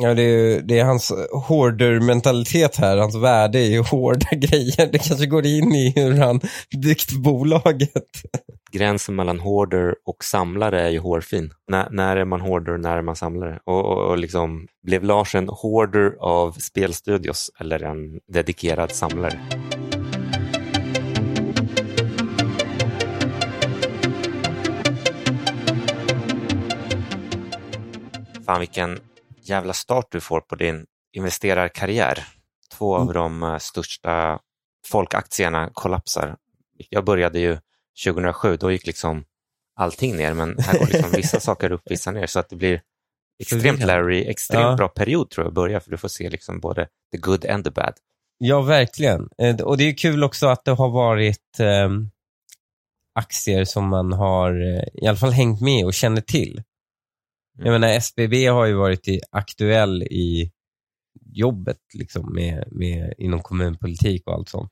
Ja, det är, det är hans hoarder-mentalitet här. Hans värde är ju hårda grejer. Det kanske går in i hur han byggt bolaget. Gränsen mellan hoarder och samlare är ju hårfin. N när är man hoarder och när är man samlare? Och, och, och liksom, blev Lars en hoarder av spelstudios eller en dedikerad samlare? Fan vilken jävla start du får på din investerarkarriär. Två av mm. de eh, största folkaktierna kollapsar. Jag började ju 2007, då gick liksom allting ner, men här går liksom vissa saker upp, vissa ner, så att det blir extremt Larry, extremt ja. bra period tror jag att börja, för du får se liksom både the good and the bad. Ja, verkligen. Eh, och det är kul också att det har varit eh, aktier som man har eh, i alla fall hängt med och känner till. Jag menar, SBB har ju varit i, aktuell i jobbet liksom, med, med, inom kommunpolitik och allt sånt.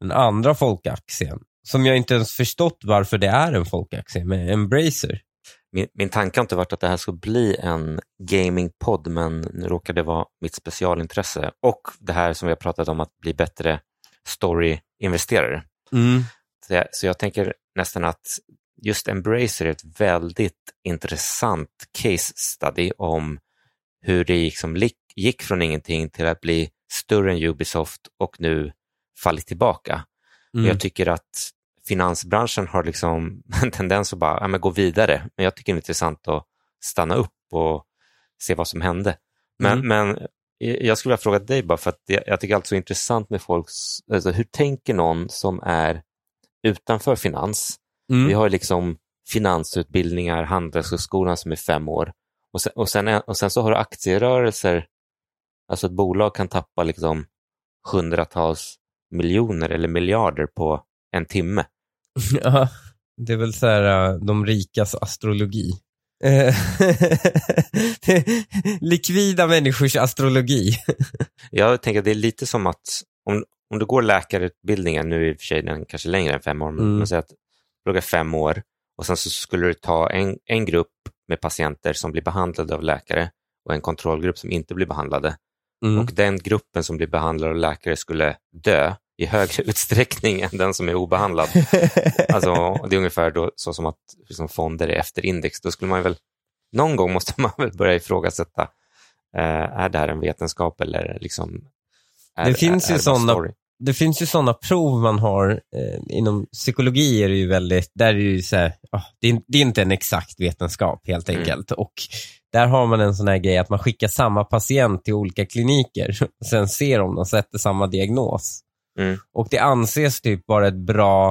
Den andra folkaktien, som jag inte ens förstått varför det är en folkaktie, med Embracer. Min, min tanke har inte varit att det här skulle bli en gamingpodd, men nu råkar det vara mitt specialintresse och det här som vi har pratat om att bli bättre story-investerare. Mm. Så, jag, så jag tänker nästan att just Embracer är ett väldigt intressant case study om hur det liksom gick från ingenting till att bli större än Ubisoft och nu fallit tillbaka. Mm. Jag tycker att finansbranschen har liksom en tendens att bara ja, gå vidare, men jag tycker det är intressant att stanna upp och se vad som hände. Men, mm. men jag skulle vilja fråga dig bara för att jag tycker alltså det är intressant med folks, alltså hur tänker någon som är utanför finans Mm. Vi har liksom finansutbildningar, Handelshögskolan som är fem år och sen, och, sen, och sen så har du aktierörelser, alltså ett bolag kan tappa liksom hundratals miljoner eller miljarder på en timme. Ja, det är väl så här äh, de rikas astrologi. Likvida människors astrologi. Jag tänker att det är lite som att om, om du går läkarutbildningen, nu i och för sig den kanske längre än fem år, men mm. säger att plugga fem år och sen så skulle du ta en, en grupp med patienter som blir behandlade av läkare och en kontrollgrupp som inte blir behandlade. Mm. Och den gruppen som blir behandlad av läkare skulle dö i högre utsträckning än den som är obehandlad. alltså, det är ungefär då, så som att liksom, fonder är efter index. Då skulle man väl, någon gång måste man väl börja ifrågasätta, eh, är det här en vetenskap eller liksom, är, det finns är, ju sådana det finns ju sådana prov man har, eh, inom psykologi är det ju väldigt, där är det ju så här, oh, det, är, det, är, inte en exakt vetenskap helt mm. enkelt. Mm. Och där har man en sån här grej att man skickar samma patient till olika kliniker, sen ser om de sätter samma diagnos. Mm. Och det anses typ vara ett bra,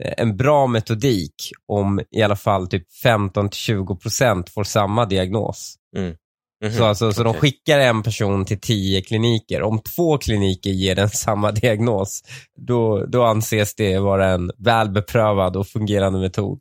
eh, en bra metodik om i alla fall typ 15-20% får samma diagnos. Mm. Mm -hmm. Så, alltså, så okay. de skickar en person till tio kliniker. Om två kliniker ger den samma diagnos, då, då anses det vara en väl beprövad och fungerande metod.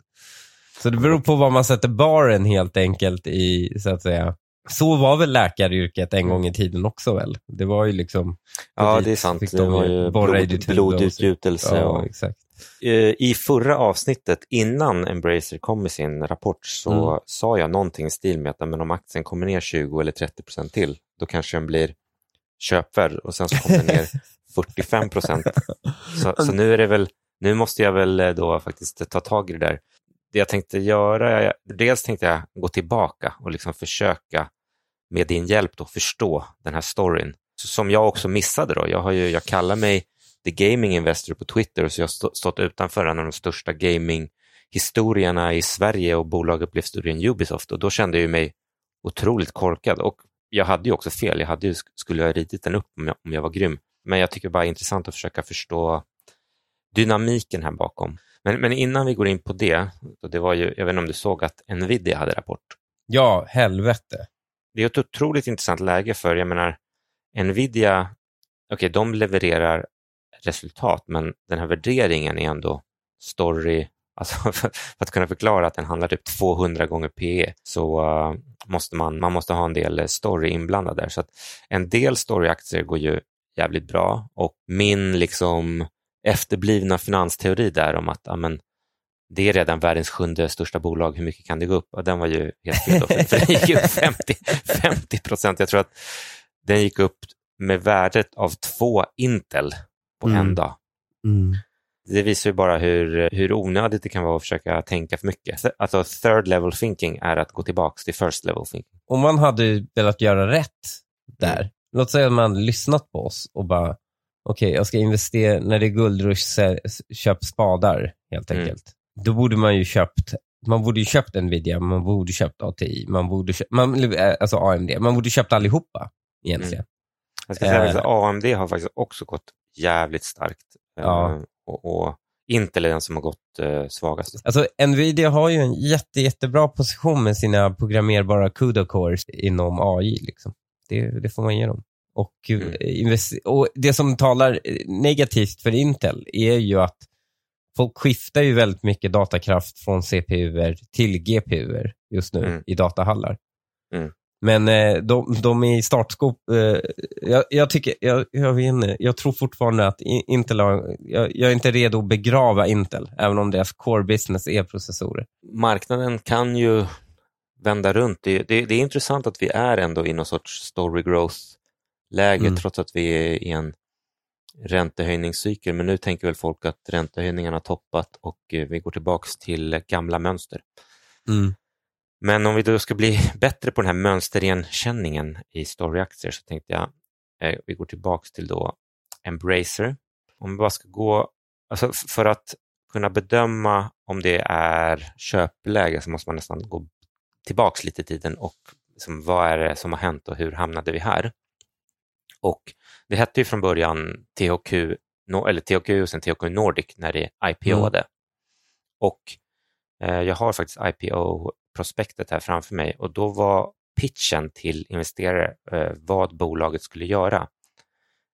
Så det beror på vad man sätter baren helt enkelt i, så att säga. Så var väl läkaryrket en gång i tiden också väl? Det var ju liksom... Ja, det är sant. Det var ju blod, blodutgjutelse. Och, ja, exakt. Eh, I förra avsnittet, innan Embracer kom med sin rapport, så mm. sa jag någonting i stil med att men om aktien kommer ner 20 eller 30 procent till, då kanske den blir köpvärd och sen så kommer den ner 45 procent. Så, så, nu är det väl, nu måste jag väl eh, då faktiskt ta tag i det där. Det jag tänkte göra, dels tänkte jag gå tillbaka och liksom försöka med din hjälp då förstå den här storyn. Som jag också missade då. Jag, har ju, jag kallar mig The Gaming Investor på Twitter så jag har stått utanför en av de största gaminghistorierna i Sverige och bolaget blev större än Ubisoft och då kände jag mig otroligt korkad och jag hade ju också fel. Jag hade ju, skulle ha ridit den upp om jag, om jag var grym. Men jag tycker bara det är intressant att försöka förstå dynamiken här bakom. Men, men innan vi går in på det, det var ju, jag vet inte om du såg att Nvidia hade rapport? Ja, helvete. Det är ett otroligt intressant läge för, jag menar, Nvidia, okej, okay, de levererar resultat, men den här värderingen är ändå story, alltså för, att kunna förklara att den handlar typ 200 gånger PE så uh, måste man, man måste ha en del story inblandad där. Så att en del storyaktier går ju jävligt bra och min liksom efterblivna finansteori där om att amen, det är redan världens sjunde största bolag, hur mycket kan det gå upp? Och den var ju helt fel, för, för den gick upp 50, 50 procent. Jag tror att den gick upp med värdet av två Intel på mm. en dag. Mm. Det visar ju bara hur, hur onödigt det kan vara att försöka tänka för mycket. Alltså third level thinking är att gå tillbaka till first level thinking. Om man hade velat göra rätt där, mm. låt säga att man lyssnat på oss och bara, okej, okay, jag ska investera, när det är guldrush, köp spadar helt mm. enkelt. Mm. Då borde man ju köpt man borde ju köpt Nvidia, man borde köpt ATI, man borde köpt, man, alltså AMD. Man borde köpt allihopa egentligen. Mm. Jag ska säga att äh, AMD har faktiskt också gått jävligt starkt. Ja. Uh, och, och Intel är den som har gått uh, svagast. Alltså, Nvidia har ju en jätte, jättebra position med sina programmerbara CUDA cores inom AI. Liksom. Det, det får man ge dem. Och, mm. och Det som talar negativt för Intel är ju att folk skiftar ju väldigt mycket datakraft från CPU till GPU just nu mm. i datahallar. Mm. Men eh, de, de är i startskop. Eh, jag, jag, tycker, jag, jag, vet inte, jag tror fortfarande att Intel har, jag, jag, är inte redo att begrava Intel, även om deras core business är processorer. Marknaden kan ju vända runt. Det, det, det är intressant att vi är ändå i någon sorts story growth-läge, mm. trots att vi är i en räntehöjningscykel. Men nu tänker väl folk att räntehöjningarna har toppat och eh, vi går tillbaka till gamla mönster. Mm. Men om vi då ska bli bättre på den här mönsterigenkänningen i storyaktier så tänkte jag eh, vi går tillbaka till då Embracer. Om vi bara ska gå, alltså för att kunna bedöma om det är köpläge så måste man nästan gå tillbaka lite i tiden och liksom, vad är det som har hänt och hur hamnade vi här? Och det hette ju från början THQ, eller THQ och sen THQ Nordic när det IPOade. Mm. Och eh, jag har faktiskt IPO prospektet här framför mig och då var pitchen till investerare eh, vad bolaget skulle göra,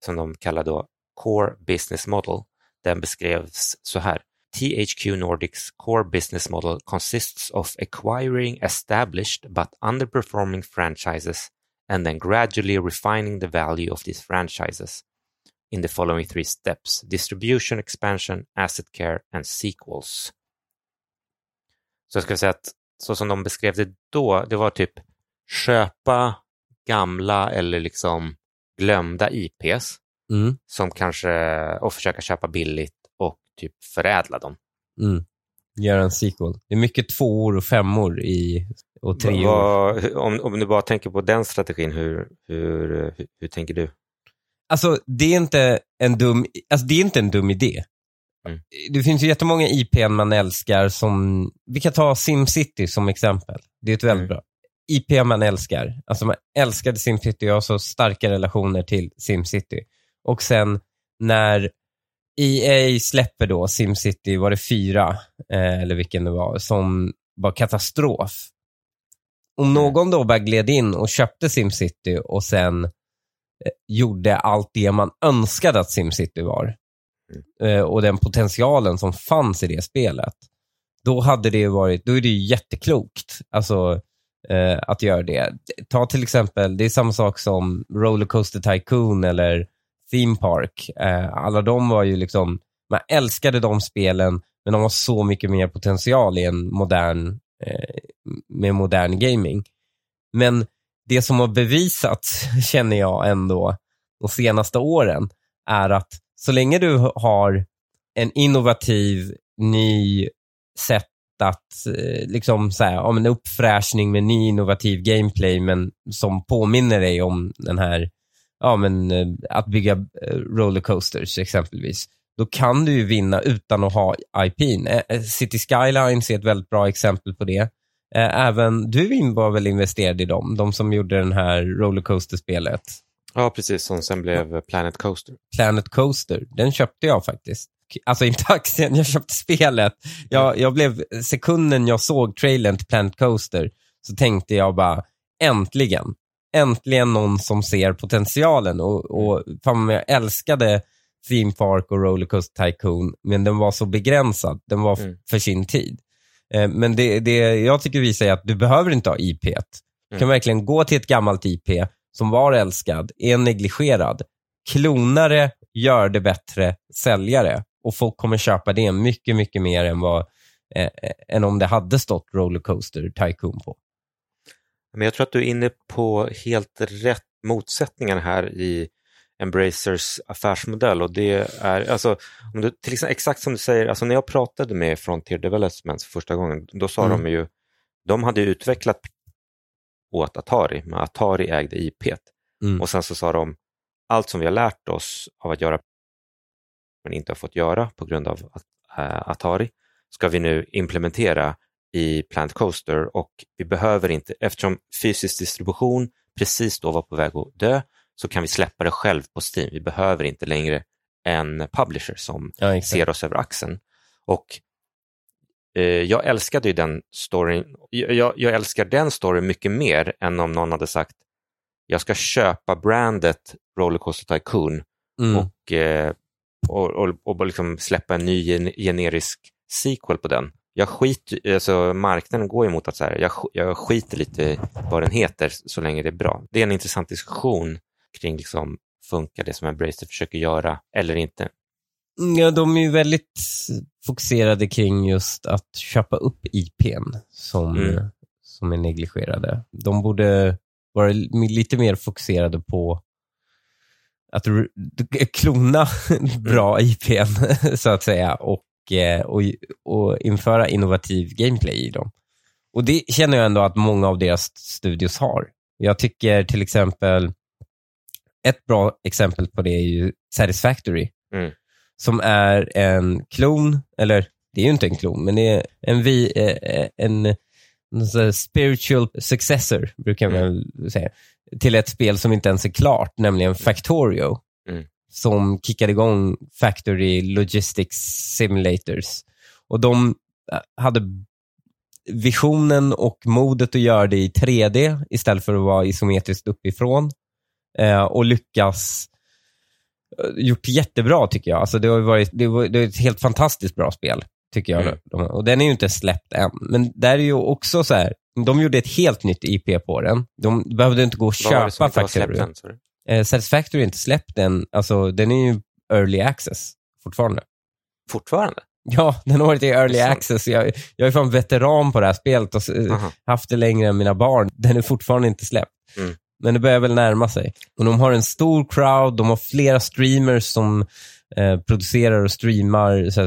som de kallar då Core Business Model. Den beskrevs så här. THQ Nordics core business model consists of acquiring established but underperforming franchises and then gradually refining the value of these franchises in the following three steps distribution, expansion, asset care and sequels. Så jag skulle säga att så som de beskrev det då, det var typ köpa gamla eller liksom glömda IPs mm. som kanske, och försöka köpa billigt och typ förädla dem. Mm. Göra en sequel. Det är mycket tvåor och femmor i, och treor. Om, om du bara tänker på den strategin, hur, hur, hur, hur tänker du? Alltså, det är inte en dum, alltså, det är inte en dum idé. Mm. Det finns ju jättemånga IPn man älskar som, vi kan ta SimCity som exempel. Det är ett väldigt mm. bra IP man älskar. Alltså man älskade SimCity och har så starka relationer till SimCity. Och sen när EA släpper då SimCity, var det fyra, eh, eller vilken det var, som var katastrof. Om mm. någon då bara gled in och köpte SimCity och sen eh, gjorde allt det man önskade att SimCity var, Eh, och den potentialen som fanns i det spelet, då hade det varit, då är det ju jätteklokt alltså, eh, att göra det. Ta till exempel, det är samma sak som Rollercoaster Tycoon eller Theme Park. Eh, alla de var ju liksom, man älskade de spelen, men de har så mycket mer potential i en modern, eh, med modern gaming. Men det som har bevisats, känner jag ändå, de senaste åren, är att så länge du har en innovativ, ny sätt att, eh, liksom så här, om en uppfräschning med ny innovativ gameplay, men som påminner dig om den här, ja men eh, att bygga eh, rollercoasters exempelvis. Då kan du ju vinna utan att ha IPn. City Skylines är ett väldigt bra exempel på det. Även du var väl investerad i dem, de som gjorde den här rollercoaster-spelet. Ja, precis, som sen blev Planet Coaster. Planet Coaster, den köpte jag faktiskt. Alltså inte aktien, jag köpte spelet. Jag, jag blev, sekunden jag såg trailern till Planet Coaster så tänkte jag bara, äntligen. Äntligen någon som ser potentialen. Och, och fan, jag älskade Theme Park och Rollercoaster Tycoon, men den var så begränsad. Den var mm. för sin tid. Eh, men det, det jag tycker visar är att du behöver inte ha IP. Du kan mm. verkligen gå till ett gammalt IP, som var älskad är negligerad. Klonare gör det bättre säljare och folk kommer köpa det mycket, mycket mer än vad eh, än om det hade stått Rollercoaster Tycoon på. Men jag tror att du är inne på helt rätt motsättningar här i Embracers affärsmodell och det är, alltså, om du, till exempel, exakt som du säger, alltså när jag pratade med Frontier Development första gången, då sa mm. de ju, de hade utvecklat åt Atari, men Atari ägde IP. Mm. Och sen så sa de, allt som vi har lärt oss av att göra men inte har fått göra på grund av äh, Atari, ska vi nu implementera i Plant Coaster och vi behöver inte, eftersom fysisk distribution precis då var på väg att dö, så kan vi släppa det själv på Steam. Vi behöver inte längre en publisher som ja, ser oss över axeln. Och eh, jag älskade ju den storyn. Jag, jag, älskar den storyn mycket mer än om någon hade sagt jag ska köpa brandet Rollercoaster Tycoon mm. och, eh, och, och, och liksom släppa en ny generisk sequel på den. Jag skiter, alltså marknaden går emot att så här, jag, jag skiter lite vad den heter så länge det är bra. Det är en intressant diskussion kring liksom, funkar det som Embracer försöker göra eller inte? Ja, de är ju väldigt fokuserade kring just att köpa upp IPn som, mm. som är negligerade. De borde vara lite mer fokuserade på att klona bra mm. IPn, så att säga, och, eh, och, och införa innovativ gameplay i dem. Och Det känner jag ändå att många av deras studios har. Jag tycker till exempel ett bra exempel på det är ju Satisfactory, mm. Som är en klon, eller det är ju inte en klon, men det är en, vi, eh, en, en spiritual successor, brukar man mm. säga, till ett spel som inte ens är klart, nämligen Factorio, mm. som kickade igång Factory Logistics Simulators. Och de eh, hade visionen och modet att göra det i 3D istället för att vara isometriskt uppifrån eh, och lyckas gjort jättebra tycker jag. Alltså det, har varit, det, var, det är ett helt fantastiskt bra spel, tycker jag. Mm. Och den är ju inte släppt än. Men där är ju också så här, de gjorde ett helt nytt IP på den. De behövde inte gå och köpa Factory. Än, eh, Satisfactory är inte släppt än. Alltså, den är ju early access fortfarande. Fortfarande? Ja, den har varit i early access. Jag, jag är fan veteran på det här spelet och Aha. haft det längre än mina barn. Den är fortfarande inte släppt. Mm. Men det börjar väl närma sig. Och de har en stor crowd, de har flera streamers som eh, producerar och streamar så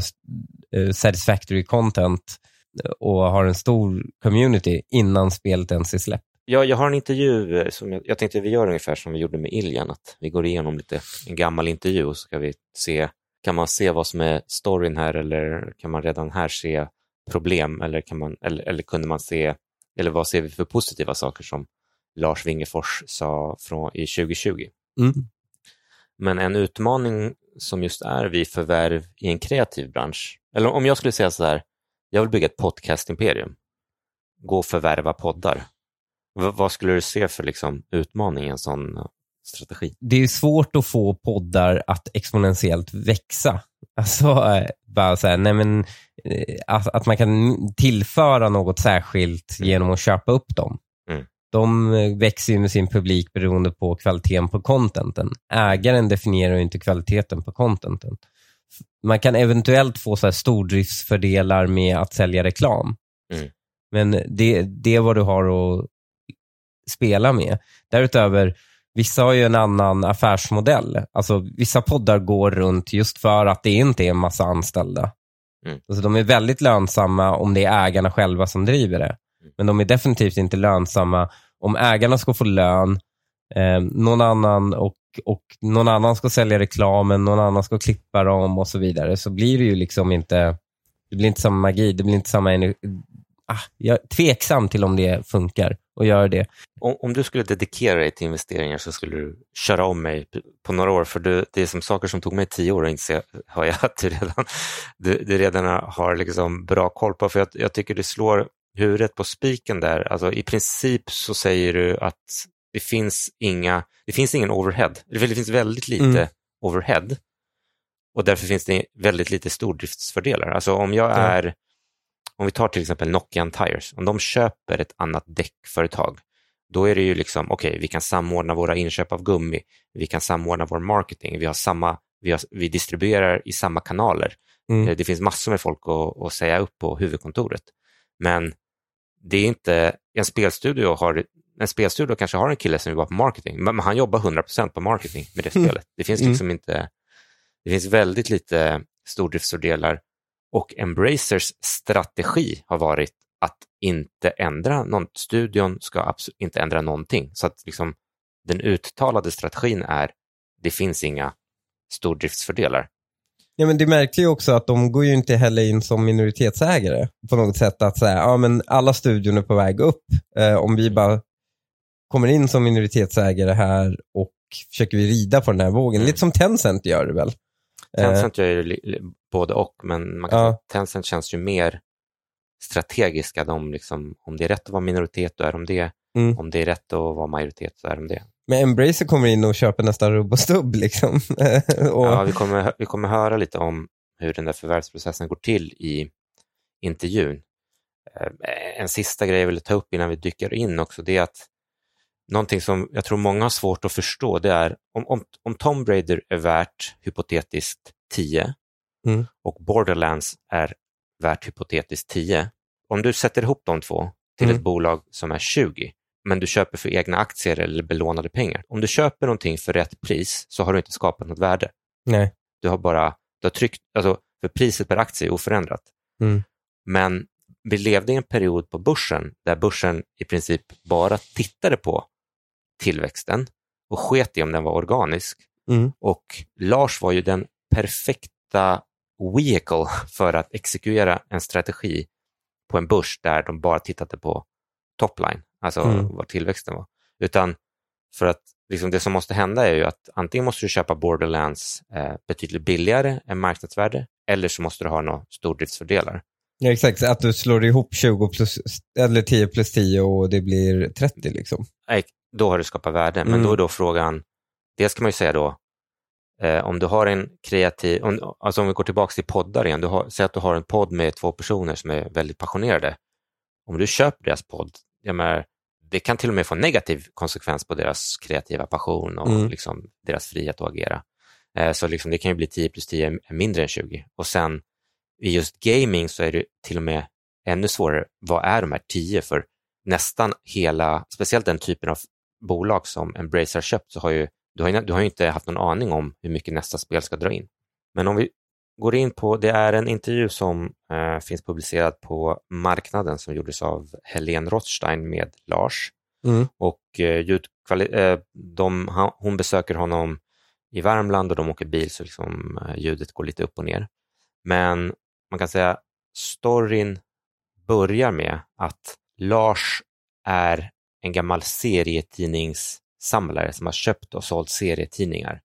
eh, satisfactory content eh, och har en stor community innan spelet ens är släppt. Ja, jag har en intervju eh, som jag, jag tänkte vi gör ungefär som vi gjorde med Iljan, att vi går igenom lite en gammal intervju och så ska vi se, kan man se vad som är storyn här eller kan man redan här se problem eller, kan man, eller, eller kunde man se, eller vad ser vi för positiva saker som Lars Wingefors sa från, i 2020. Mm. Men en utmaning som just är vid förvärv i en kreativ bransch, eller om jag skulle säga så här, jag vill bygga ett podcast-imperium, gå och förvärva poddar. V vad skulle du se för liksom, utmaning i en sån strategi? Det är svårt att få poddar att exponentiellt växa. Alltså, äh, bara så här, nej men, äh, att, att, man kan tillföra något särskilt mm. genom att köpa upp dem de eh, växer ju med sin publik beroende på kvaliteten på contenten. Ägaren definierar inte kvaliteten på contenten. Man kan eventuellt få så här stordriftsfördelar med att sälja reklam. Mm. Men det, det är vad du har att spela med. Därutöver, vissa har ju en annan affärsmodell. Alltså, vissa poddar går runt just för att det inte är en massa anställda. Mm. Alltså, de är väldigt lönsamma om det är ägarna själva som driver det. Men de är definitivt inte lönsamma om ägarna ska få lön, eh, någon annan och, och någon annan ska sälja reklamen, någon annan ska klippa dem och så vidare, så blir det ju liksom inte, det blir inte samma magi, det blir inte samma energi. Ah, jag är tveksam till om det funkar och gör det. Om, om, du skulle dedikera dig till investeringar så skulle du köra om mig på några år, för du, det är som saker som tog mig tio år att inse, har jag att du redan, du, du redan har liksom bra koll på, för jag, jag tycker det slår huvudet på spiken där. Alltså, I princip så säger du att det finns, inga, det finns ingen overhead. Det finns väldigt lite mm. overhead och därför finns det väldigt lite stordriftsfördelar. Alltså om jag är, om vi tar till exempel Nokian Tires, om de köper ett annat däckföretag, då är det ju liksom, okej, okay, vi kan samordna våra inköp av gummi, vi kan samordna vår marketing, vi har samma, vi, har, vi distribuerar i samma kanaler, Mm. Eh, det finns massor med folk att, att säga upp på huvudkontoret. Men det är inte, en spelstudio har en spelstudio kanske har en kille som jobbar på marketing, men han jobbar 100% på marketing med det mm. spelet. Det finns mm. liksom inte, det finns väldigt lite stordriftsfördelar och Embracers strategi har varit att inte ändra någon, studion ska inte ändra någonting. Så att liksom, den uttalade strategin är, det finns inga stordriftsfördelar. Ja, men det märkte ju också att de går ju inte heller in som minoritetsägare på något sätt. Att säga, ja men alla studion är på väg upp. Eh, om vi bara kommer in som minoritetsägare här och försöker vi rida på den här vågen. Mm. Lite som Tencent gör det väl? Tencent gör ju både och, men man kan ja. Tencent känns ju mer strategiska. De liksom, om det är rätt att vara minoritet, då är de det. Mm. Om det är rätt att vara majoritet, så är de det. Men Embracer kommer in och köper nästan rubb och stubb. Liksom. och... Ja, vi kommer, vi kommer höra lite om hur den där förvärvsprocessen går till i intervjun. Eh, en sista grej jag vill ta upp innan vi dyker in också, det är att någonting som jag tror många har svårt att förstå, det är om, om, om Tomb Raider är värt hypotetiskt 10 mm. och Borderlands är värt hypotetiskt 10. Om du sätter ihop de två till mm. ett bolag som är 20, men du köper för egna aktier eller belånade pengar. Om du köper någonting för rätt pris så har du inte skapat något värde. Nej. Du har bara du har tryckt, alltså, för priset per aktie är oförändrat. Mm. Men vi levde i en period på börsen där börsen i princip bara tittade på tillväxten och sket i om den var organisk. Mm. Och Lars var ju den perfekta vehicle för att exekvera en strategi på en börs där de bara tittade på topline, alltså mm. vad tillväxten var. Utan för att liksom det som måste hända är ju att antingen måste du köpa Borderlands eh, betydligt billigare än marknadsvärde eller så måste du ha några stordriftsfördelar. Ja, exakt, att du slår ihop 20 plus, eller 10 plus 10 och det blir 30 liksom. Då har du skapat värde, men mm. då är då frågan, det ska man ju säga då, eh, om du har en kreativ, om, alltså om vi går tillbaka till poddar igen, du har, säg att du har en podd med två personer som är väldigt passionerade. Om du köper deras podd, jag menar, det kan till och med få negativ konsekvens på deras kreativa passion och mm. liksom, deras frihet att agera. Eh, så liksom, det kan ju bli 10 plus 10 mindre än 20. Och sen i just gaming så är det till och med ännu svårare. Vad är de här 10? För nästan hela, speciellt den typen av bolag som Embracer har köpt, så har ju, du, har, du har ju inte haft någon aning om hur mycket nästa spel ska dra in. Men om vi går in på, det är en intervju som eh, finns publicerad på Marknaden som gjordes av Helene Rothstein med Lars. Mm. Och eh, ljudkvali- eh, de, han, hon besöker honom i Värmland och de åker bil så liksom, eh, ljudet går lite upp och ner. Men man kan säga storyn börjar med att Lars är en gammal serietidningssamlare som har köpt och sålt serietidningar.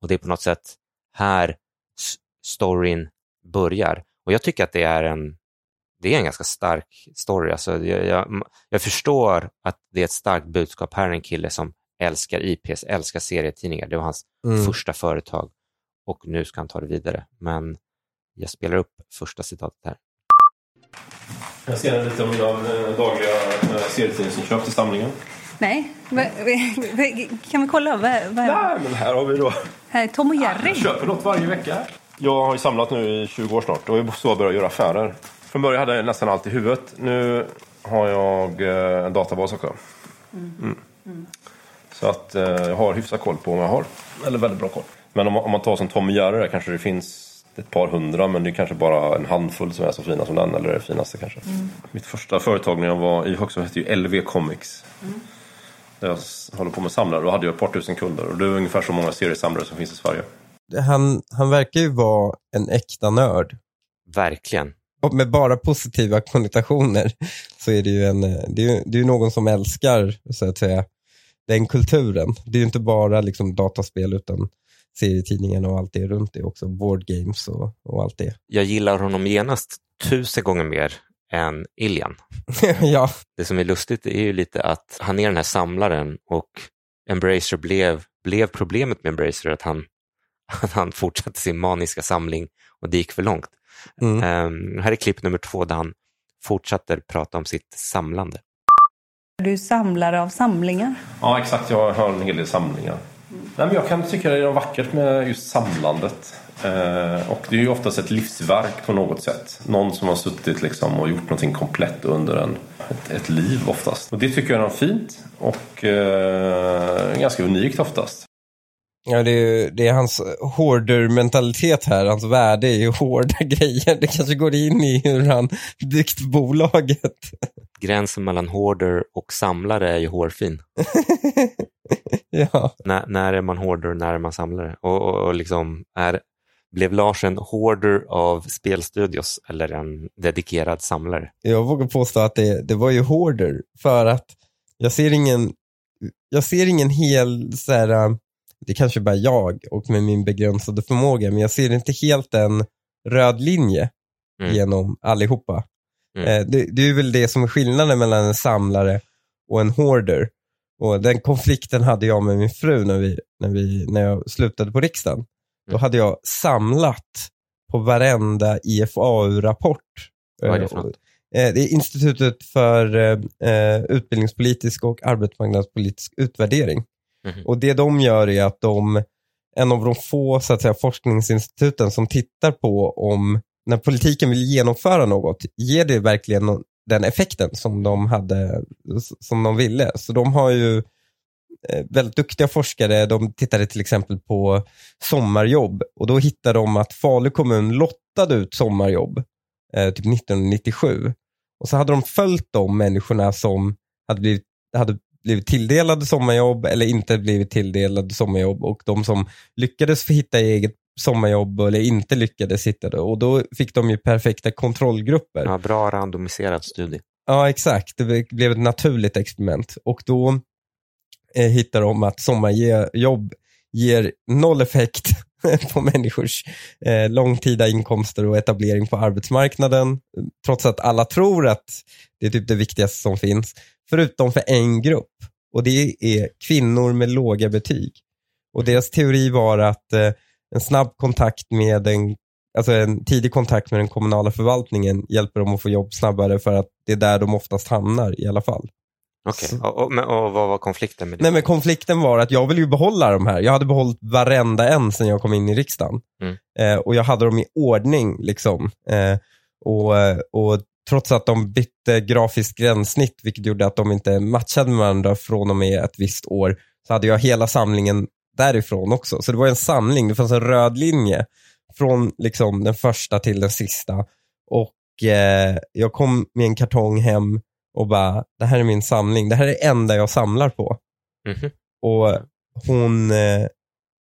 Och det är på något sätt här storyn börjar. Och jag tycker att det är en, det är en ganska stark story. Alltså jag, jag, jag förstår att det är ett starkt budskap. Här är en kille som älskar IPs, älskar serietidningar. Det var hans mm. första företag och nu ska han ta det vidare. Men jag spelar upp första citatet här. Jag ser lite om mina eh, dagliga eh, serietidningsinköp till samlingen. Nej, kan vi kolla? Vad, vad... Nej, men här har vi då. Här är Tom och Jerry. Jag köper något varje vecka. Jag har ju samlat nu i 20 år snart och är så jag börjat göra affärer. Från början hade jag nästan allt i huvudet. Nu har jag eh, en databas också. Mm. Mm. Så att jag har hyfsat koll på vad jag har. Eller väldigt bra koll. Men om, man tar som Tom och Jerry där kanske det finns ett par hundra men det är kanske bara en handfull som är så fina som den eller det finaste kanske. Mm. Mitt första företag när jag var i Högsbo hette ju LV Comics. Mm. Där jag håller på med samlare. Då hade jag ett par tusen kunder och det är ungefär så många seriesamlare som finns i Sverige. Han, han verkar ju vara en äkta nörd. Verkligen. Och med bara positiva konnotationer så är det ju en, det är, det är någon som älskar så att säga den kulturen. Det är ju inte bara liksom dataspel utan serietidningarna och allt det runt det också. Board games och, och allt det. Jag gillar honom genast tusen gånger mer än Iljan. ja. Det som är lustigt är ju lite att han är den här samlaren och Embracer blev, blev problemet med Embracer att han, att han fortsatte sin maniska samling och det gick för långt. Mm. Um, här är klipp nummer två där han fortsätter prata om sitt samlande. Du samlare av samlingar? Ja, exakt. Jag har en hel del samlingar. Nej, men jag kan tycka det är något vackert med just samlandet. Eh, och det är ju oftast ett livsverk på något sätt. Någon som har suttit liksom och gjort någonting komplett under en, ett, ett liv oftast. Och det tycker jag är något fint och eh, ganska unikt oftast. Ja, det är, det är hans hoarder-mentalitet här. Hans värde är ju hårda grejer. Det kanske går in i hur han byggt bolaget. Gränsen mellan hoarder och samlare är ju hårfin. ja. När, när är man hoarder och när är man samlare? Och, och, och liksom är, blev Lars en hoarder av spelstudios eller en dedikerad samlare? Jag vågar påstå att det, det var ju hoarder för att jag ser ingen, jag ser ingen hel så här, det kanske bara jag och med min begränsade förmåga, men jag ser inte helt en röd linje mm. genom allihopa. Mm. Eh, det, det, är väl det som är skillnaden mellan en samlare och en hoarder. Och den konflikten hade jag med min fru när, vi, när, vi, när jag slutade på riksdagen. Mm. Då hade jag samlat på varenda IFAU-rapport. Vad är det för något? Eh, det är Institutet för eh, utbildningspolitisk och arbetsmarknadspolitisk utvärdering. Mm. Och det de gör är att de, en av de få så att säga, forskningsinstituten som tittar på om när politiken vill genomföra något, ger det verkligen den effekten som de, hade, som de ville. Så de har ju eh, väldigt duktiga forskare. De tittade till exempel på sommarjobb och då hittade de att Falu kommun lottade ut sommarjobb eh, typ 1997. Och så hade de följt de människorna som hade blivit, hade blivit tilldelade sommarjobb eller inte blivit tilldelade sommarjobb och de som lyckades hitta eget sommarjobb eller inte lyckades hitta det. Och då fick de ju perfekta kontrollgrupper. Ja, bra randomiserad studie. Ja, exakt. Det blev ett naturligt experiment. Och då eh, hittade de att sommarjobb ger noll effekt på människors eh, långtida inkomster och etablering på arbetsmarknaden. Trots att alla tror att det är typ det viktigaste som finns. Förutom för en grupp. Och det är kvinnor med låga betyg. Och deras teori var att eh, en snabb kontakt med en, alltså en tidig kontakt med den kommunala förvaltningen hjälper dem att få jobb snabbare för att det är där de oftast hamnar i alla fall. Okej, okay. och, och, och, vad var konflikten med det? Nej, men konflikten var att jag vill ju behålla de här. Jag hade behållit varenda en sedan jag kom in i riksdagen. Mm. Eh, och jag hade dem i ordning. liksom. Eh, och, och trots att de bytte grafiskt gränssnitt, vilket gjorde att de inte matchade med varandra från och med ett visst år, så hade jag hela samlingen därifrån också. Så det var en samling, det fanns en röd linje från liksom den första till den sista. Och eh, jag kom med en kartong hem och bara, det här är min samling, det här är det enda jag samlar på. Mm -hmm. Och hon, eh,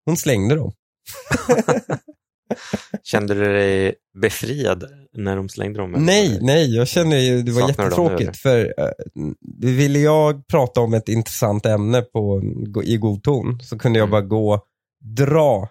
hon slängde dem. Kände du dig befriad när de slängde dem? Nej, nej, jag känner ju, det var Saknar jättetråkigt. För uh, ville jag prata om ett intressant ämne på, i god ton så kunde jag mm. bara gå, dra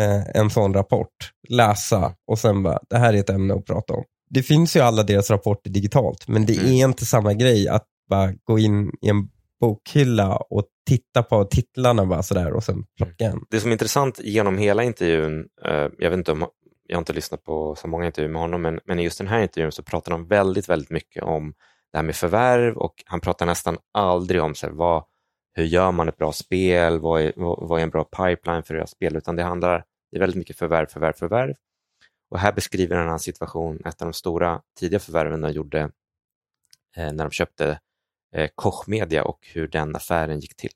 uh, en sån rapport, läsa och sen bara, det här är ett ämne att prata om. Det finns ju alla deras rapporter digitalt, men det mm. är inte samma grej att bara gå in i en bokhylla och titta på titlarna bara sådär och sen plocka en. Det som är intressant genom hela intervjun, eh, jag vet inte om jag har inte lyssnat på så många intervjuer med honom, men, men i just den här intervjun så pratar han väldigt, väldigt mycket om det här med förvärv och han pratar nästan aldrig om så här, vad, hur gör man ett bra spel, vad är, vad, vad är en bra pipeline för att spel, utan det handlar det är väldigt mycket förvärv, förvärv, förvärv. Och här beskriver han hans situation, ett av de stora tidiga förvärven de gjorde eh, när de köpte eh, Koch Media och hur den affären gick till.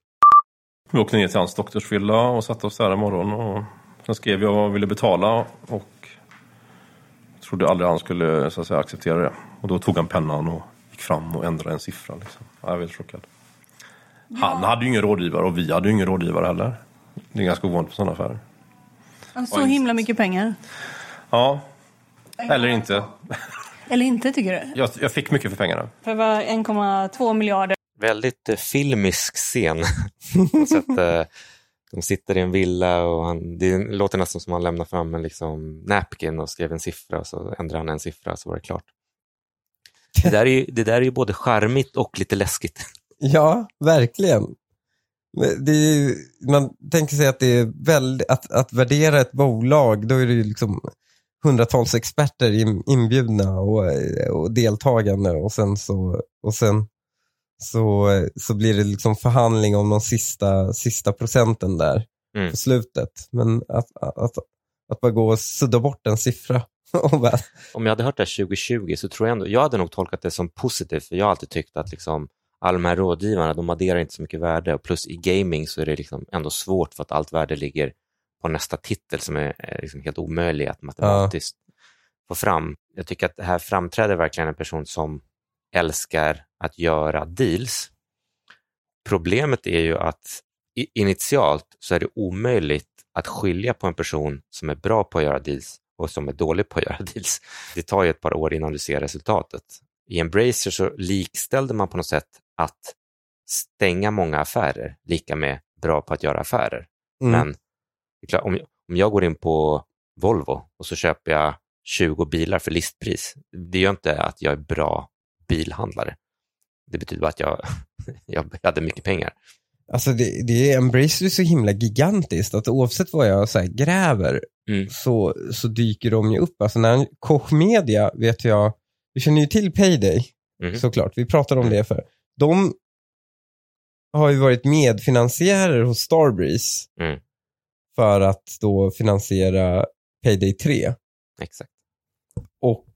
Vi åkte ner till hans doktorsvilla och satte oss där morgon Och sen skrev jag vad jag ville betala och trodde aldrig han skulle så att säga, acceptera det. Och då tog han pennan och gick fram och ändrade en siffra. Liksom. Jag var väldigt chockad. Han hade ju ingen rådgivare och vi hade ju ingen rådgivare heller. Det är ganska ovanligt på sådana affärer. Så himla mycket pengar. Ja, eller inte. Eller inte tycker du? Jag, jag fick mycket för pengarna. För det var 1,2 miljarder. Väldigt eh, filmisk scen. så att, eh, de sitter i en villa och han, det låter nästan som att han lämnar fram en liksom, napkin och skrev en siffra och så ändrade han en siffra så var det klart. Det där är ju, det där är ju både charmigt och lite läskigt. Ja, verkligen. Är, man tänker sig att det är väldigt, att, att värdera ett bolag, då är det ju liksom hundratals experter inbjudna och, och deltagande och sen så, och sen så, så blir det liksom förhandling om de sista, sista procenten där mm. på slutet. Men att, att, att, bara gå och sudda bort en siffra. om jag hade hört det här 2020 så tror jag ändå, jag hade nog tolkat det som positivt, för jag har alltid tyckt att liksom, alla de här rådgivarna, de adderar inte så mycket värde och plus i gaming så är det liksom ändå svårt för att allt värde ligger på nästa titel som är, är liksom helt omöjlig att matematiskt ja. få fram. Jag tycker att här framträder verkligen en person som älskar att göra deals. Problemet är ju att initialt så är det omöjligt att skilja på en person som är bra på att göra deals och som är dålig på att göra deals. Det tar ju ett par år innan du ser resultatet. I Embracer så likställde man på något sätt att stänga många affärer lika med bra på att göra affärer. Mm. Men om, om jag går in på Volvo och så köper jag 20 bilar för listpris, det gör inte att jag är bra bilhandlare. Det betyder bara att jag, jag hade mycket pengar. Alltså det, det är Embracer så himla gigantiskt att oavsett vad jag så gräver mm. så, så dyker de ju upp. Alltså när Koch Media vet jag, vi känner ju till Payday mm. såklart, vi pratade om mm. det för. De har ju varit medfinansiärer hos Starbreeze mm. för att då finansiera Payday 3. Exakt. Och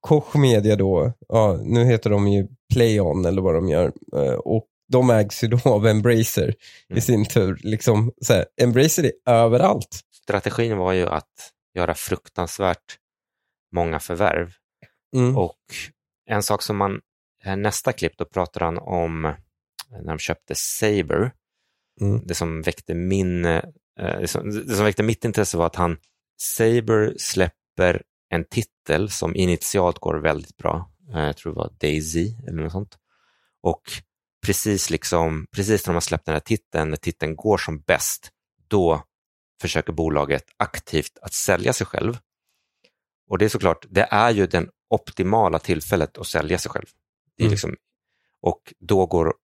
Koch Media då, ja, nu heter de ju Playon eller vad de gör. Eh, och de ägs ju då av Embracer mm. i sin tur. Liksom, så här, Embracer är överallt. Strategin var ju att göra fruktansvärt många förvärv. Mm. Och en sak som man, nästa klipp, då pratar han om när de köpte Saber. Mm. Det, som väckte min, eh, det, som, det som väckte mitt intresse var att han, Saber släpper en titel som initialt går väldigt bra. Eh, jag tror det var Daisy eller något sånt. Och precis, liksom, precis när de har släppt den här titeln, när titeln går som bäst, då försöker bolaget aktivt att sälja sig själv. Och det är såklart, det är ju den optimala tillfället att sälja sig själv. Mm. liksom, och då, går,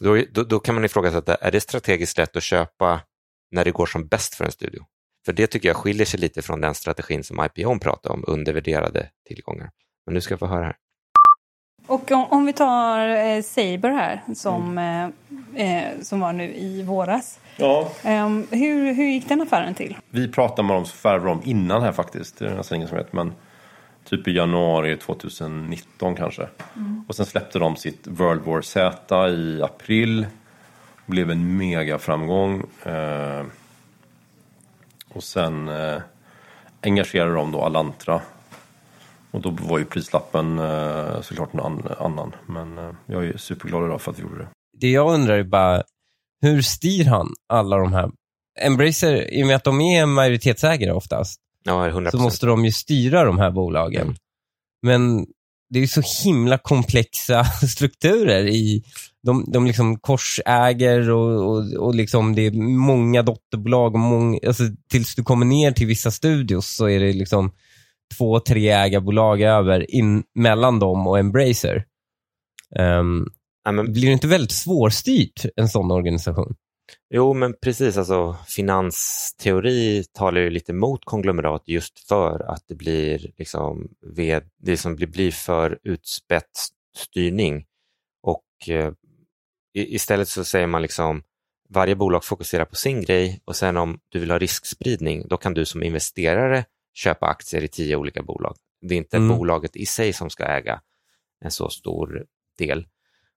då, då, då kan man ifrågasätta, är det strategiskt rätt att köpa när det går som bäst för en studio? För det tycker jag skiljer sig lite från den strategin som IPO pratar om, undervärderade tillgångar. Men nu ska jag få höra här. Och om, om vi tar eh, Saber här som, mm. eh, eh som var nu i våras. Ja. Eh, hur, hur gick den affären till? Vi pratade med dem förvärvade dem innan här faktiskt. Det är nästan ingen som vet. Men typ i januari 2019 kanske. Mm. Och sen släppte de sitt World War Z i april. Blev en mega framgång. Eh, och sen eh, engagerade de då Alantra och då var ju prislappen eh, såklart en annan. Men eh, jag är superglad idag för att vi gjorde det. Det jag undrar är bara, hur styr han alla de här? Embracer, i och med att de är majoritetsägare oftast, ja, 100%. så måste de ju styra de här bolagen. Mm. Men det är så himla komplexa strukturer i de, de liksom korsäger och, och, och liksom det är många dotterbolag. Och många, alltså tills du kommer ner till vissa studios så är det liksom två, tre ägarbolag över in, mellan dem och Embracer. Um, ja, men, blir det inte väldigt svårstyrt, en sån organisation? Jo, men precis. Alltså, finansteori talar ju lite mot konglomerat just för att det blir, liksom, ved, det som blir, blir för utspätt styrning. Och eh, istället så säger man liksom varje bolag fokuserar på sin grej och sen om du vill ha riskspridning, då kan du som investerare köpa aktier i tio olika bolag. Det är inte mm. bolaget i sig som ska äga en så stor del.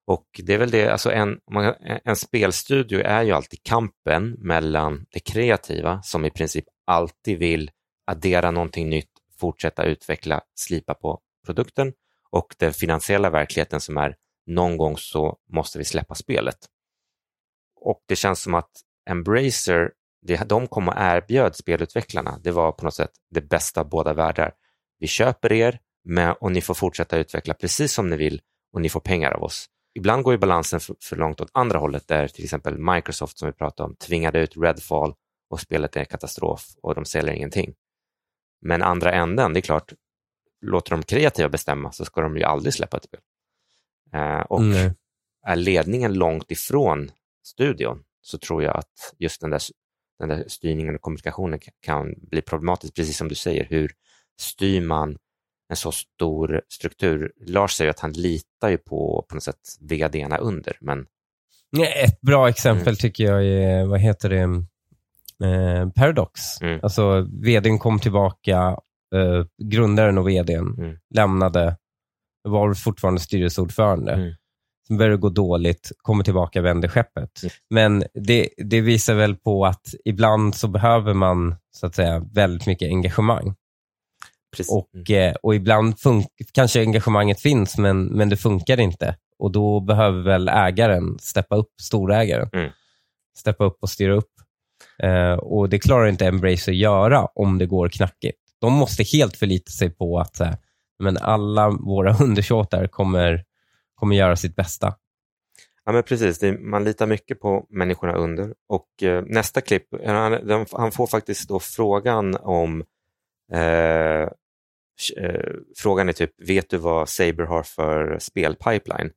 Och det är väl det, alltså en, en spelstudio är ju alltid kampen mellan det kreativa som i princip alltid vill addera någonting nytt, fortsätta utveckla, slipa på produkten och den finansiella verkligheten som är någon gång så måste vi släppa spelet. Och det känns som att Embracer det de kom och erbjöd spelutvecklarna, det var på något sätt det bästa av båda världar. Vi köper er med, och ni får fortsätta utveckla precis som ni vill och ni får pengar av oss. Ibland går ju balansen för, för långt åt andra hållet där till exempel Microsoft som vi pratade om tvingade ut Redfall och spelet är katastrof och de säljer ingenting. Men andra änden, det är klart, låter de kreativa bestämma så ska de ju aldrig släppa ett spel. Eh, och mm. är ledningen långt ifrån studion så tror jag att just den där den där styrningen och kommunikationen kan bli problematisk, precis som du säger. Hur styr man en så stor struktur. Lars säger att han litar ju på, på något sätt, vdarna under, men... Ett bra exempel mm. tycker jag är, vad heter det, eh, Paradox. Mm. Alltså, vdn kom tillbaka, eh, grundaren och vdn mm. lämnade, var fortfarande styrelseordförande. Mm. Sen började det gå dåligt, kommer tillbaka, vänder skeppet. Mm. Men det, det visar väl på att ibland så behöver man så att säga väldigt mycket engagemang. Precis. Och, mm. eh, och ibland kanske engagemanget finns, men, men det funkar inte. Och då behöver väl ägaren steppa upp, storägaren, mm. steppa upp och styra upp. Eh, och Det klarar inte Embracer att göra om det går knackigt. De måste helt förlita sig på att eh, men alla våra undersåtar kommer, kommer göra sitt bästa. Ja, men precis. Det, man litar mycket på människorna under. Och eh, Nästa klipp, han, han, får faktiskt då frågan om eh, eh, Frågan är typ, vet du vad Saber har för spelpipeline?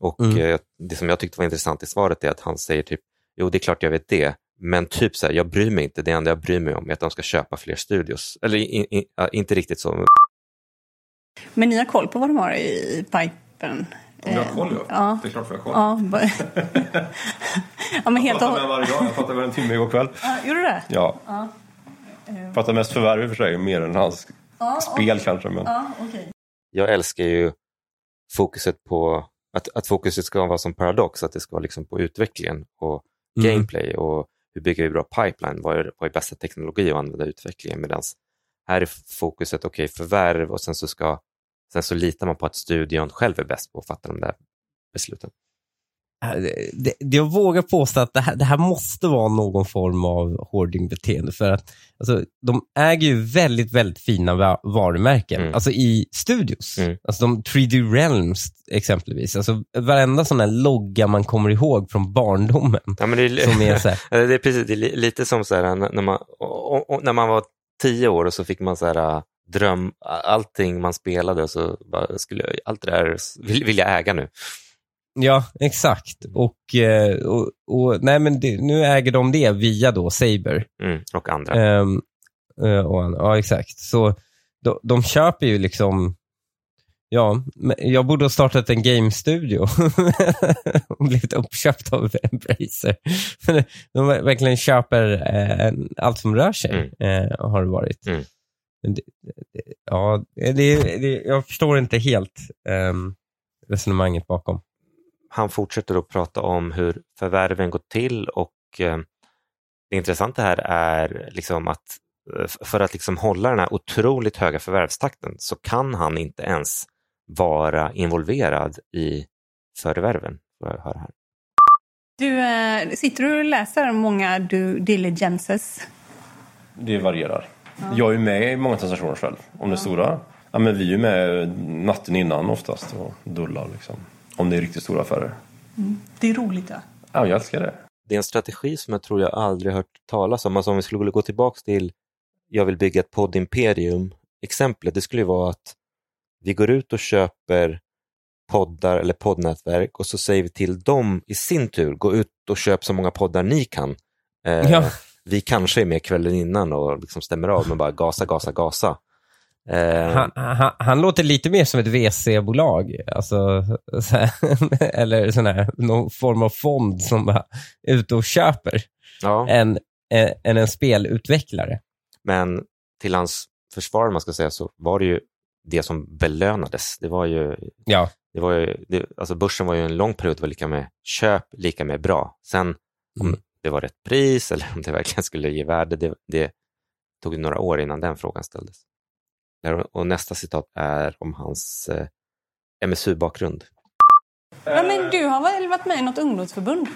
Och mm. eh, Det som jag tyckte var intressant i svaret är att han säger typ, jo det är klart jag vet det, men typ så här, jag bryr mig inte. Det enda jag bryr mig om är att de ska köpa fler studios. Eller in, in, inte riktigt så. Men ni har koll på vad de har i pipen? Om jag har koll, ja. ja. Det är klart för jag har koll. Ja, ja, men helt jag pratar med varje dag. Jag pratade med en timme igår kväll. Ja, gjorde du det? Ja. ja. Pratar mest förvärv i och för sig, mer än hans ja, spel kanske. Men... Ja, okay. Jag älskar ju fokuset på att, att fokuset ska vara som Paradox, att det ska vara liksom på utvecklingen och mm. gameplay och hur bygger vi bra pipeline, vad är, vad är bästa teknologi att använda i utvecklingen medan här är fokuset okej okay, förvärv och sen så, ska, sen så litar man på att studion själv är bäst på att fatta de där besluten. Det, jag vågar påstå att det här, det här måste vara någon form av hoardingbeteende. För att alltså, de äger ju väldigt, väldigt fina varumärken. Mm. Alltså i studios. Mm. Alltså de 3D Realms exempelvis. Alltså varenda sån här logga man kommer ihåg från barndomen. Ja, men det, är, som är så här, det är precis, det är lite som så här, när, man, och, och, när man var tio år och så fick man så här dröm, allting man spelade så bara, skulle, allt det där vill, vill jag äga nu. Ja, exakt. Och, eh, och, och nej, men det, nu äger de det via då Saber. Mm, och andra. Um, och, ja, exakt. Så de, de köper ju liksom Ja, jag borde ha startat en game-studio och blivit uppköpt av Embracer. De verkligen köper eh, allt som rör sig, mm. har det varit. Mm. Det, ja, det, det, jag förstår inte helt eh, resonemanget bakom han fortsätter att prata om hur förvärven går till och eh, det intressanta här är liksom att eh, för att liksom hålla den här otroligt höga förvärvstakten så kan han inte ens vara involverad i förvärven. Här. Du, äh, sitter du och läser många due diligences? Det varierar. Ja. Jag är med i många transaktioner själv. Om det är stora. Ja, men vi är med natten innan oftast och dullar. Liksom. Om det är riktigt stora affärer. Mm. Det är roligt ja. Ja, jag älskar det. Det är en strategi som jag tror jag aldrig hört talas om. Alltså om vi skulle gå tillbaka till jag vill bygga ett poddimperium exemplet, det skulle vara att vi går ut och köper poddar eller poddnätverk och så säger vi till dem i sin tur, gå ut och köp så många poddar ni kan. Eh, ja. Vi kanske är med kvällen innan och liksom stämmer av med bara gasa, gasa, gasa. Eh, han, han, han, låter lite mer som ett VC-bolag, alltså, så här, eller sån här, någon form av fond som är ute och köper, ja. än, än, än en spelutvecklare. Men till hans försvar, man ska säga, så var det ju det som belönades. Det var ju, ja. det var ju, det, alltså börsen var ju en lång period var lika med köp, lika med bra. Sen om mm. det var rätt pris eller om det verkligen skulle ge värde, det, det tog några år innan den frågan ställdes. Och nästa citat är om hans eh, MSU-bakgrund. Ja, men du har väl varit med i något ungdomsförbund?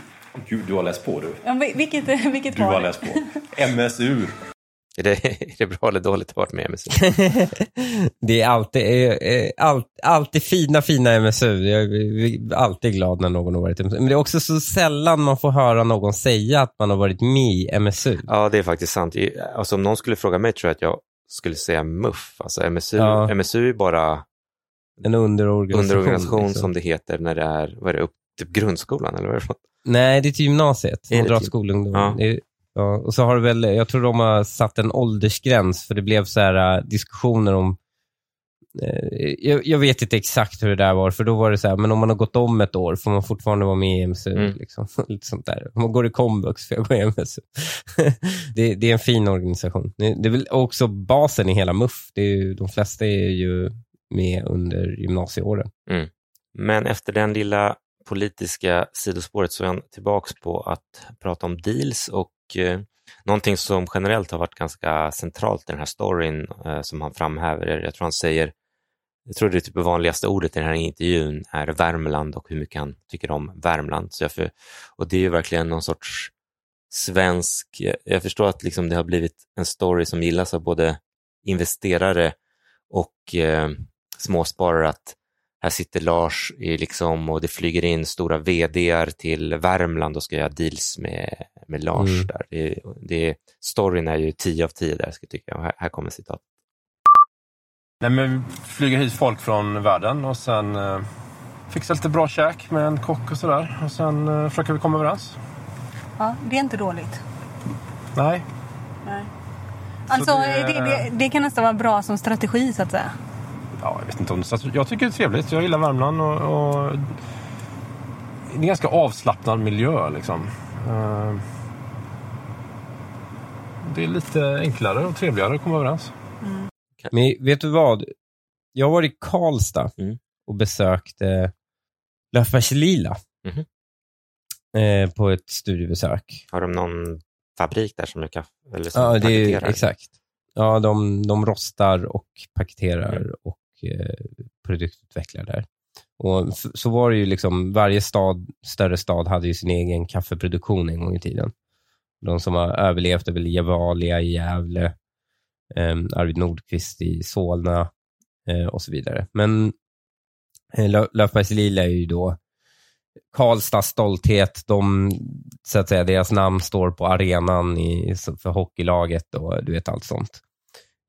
Gud, du har läst på du. Ja, vilket, vilket du har läst på. MSU. Är det, är det bra eller dåligt att ha varit med i MSU? det är alltid, all, alltid fina, fina MSU. Jag är alltid glad när någon har varit i MSU. Men det är också så sällan man får höra någon säga att man har varit med i MSU. Ja, det är faktiskt sant. Alltså, om någon skulle fråga mig tror jag att jag skulle säga MUF. Alltså MSU, ja. MSU är bara en underorganisation, underorganisation liksom. som det heter när det är, vad är det, upp typ grundskolan eller vad är det Nej, det är till gymnasiet, Moderat skolungdom. Ja. ja. och så har det väl, jag tror de har satt en åldersgräns för det blev så här uh, diskussioner om jag, jag, vet inte exakt hur det där var, för då var det så här, men om man har gått om ett år får man fortfarande vara med i MSU. Mm. Liksom, lite sånt där. Om man går i komvux får jag gå i MSU. det, det, är en fin organisation. Det är väl också basen i hela MUF. Det är ju, de flesta är ju med under gymnasieåren. Mm. Men efter den lilla politiska sidospåret så är han tillbaka på att prata om deals och eh, någonting som generellt har varit ganska centralt i den här storyn eh, som han framhäver. Jag tror han säger, jag tror det är typ det vanligaste ordet i den här intervjun är Värmland och hur mycket han tycker om Värmland. Så jag för, och det är ju verkligen någon sorts svensk, jag förstår att liksom det har blivit en story som gillas av både investerare och eh, småsparare att här sitter Lars i liksom, och det flyger in stora vdar till Värmland och ska göra deals med, med Lars. Mm. Där. Det, det, storyn är ju 10 av 10 där, ska jag tycka. Och här, här kommer citat. Nej, men vi flyger hit folk från världen och sen eh, fixar lite bra käk med en kock och sådär. Och sen eh, försöker vi komma överens. Ja, det är inte dåligt. Nej. Nej. Alltså, det... Det, det, det kan nästan vara bra som strategi så att säga ja, jag vet inte om det, jag tycker det är trevligt. Jag gillar Värmland och, och det är en ganska avslappnad miljö liksom. Eh, det är lite enklare och trevligare att komma överens. Men vet du vad? Jag var i Karlstad mm. och besökte Löfbergs Lila mm. eh, på ett studiebesök. Har de någon fabrik där som du kan eller som Ja, det är, exakt. Ja, de, de rostar och paketerar mm. och eh, produktutvecklar där. Och så var det ju liksom, varje stad, större stad hade ju sin egen kaffeproduktion en gång i tiden. De som har överlevt är väl Gevalia i Gävle, Arvid Nordqvist i Solna eh, och så vidare. Men eh, Löfbergs Lila är ju då Karlstads stolthet. De, så att säga, deras namn står på arenan i, för hockeylaget och du vet allt sånt.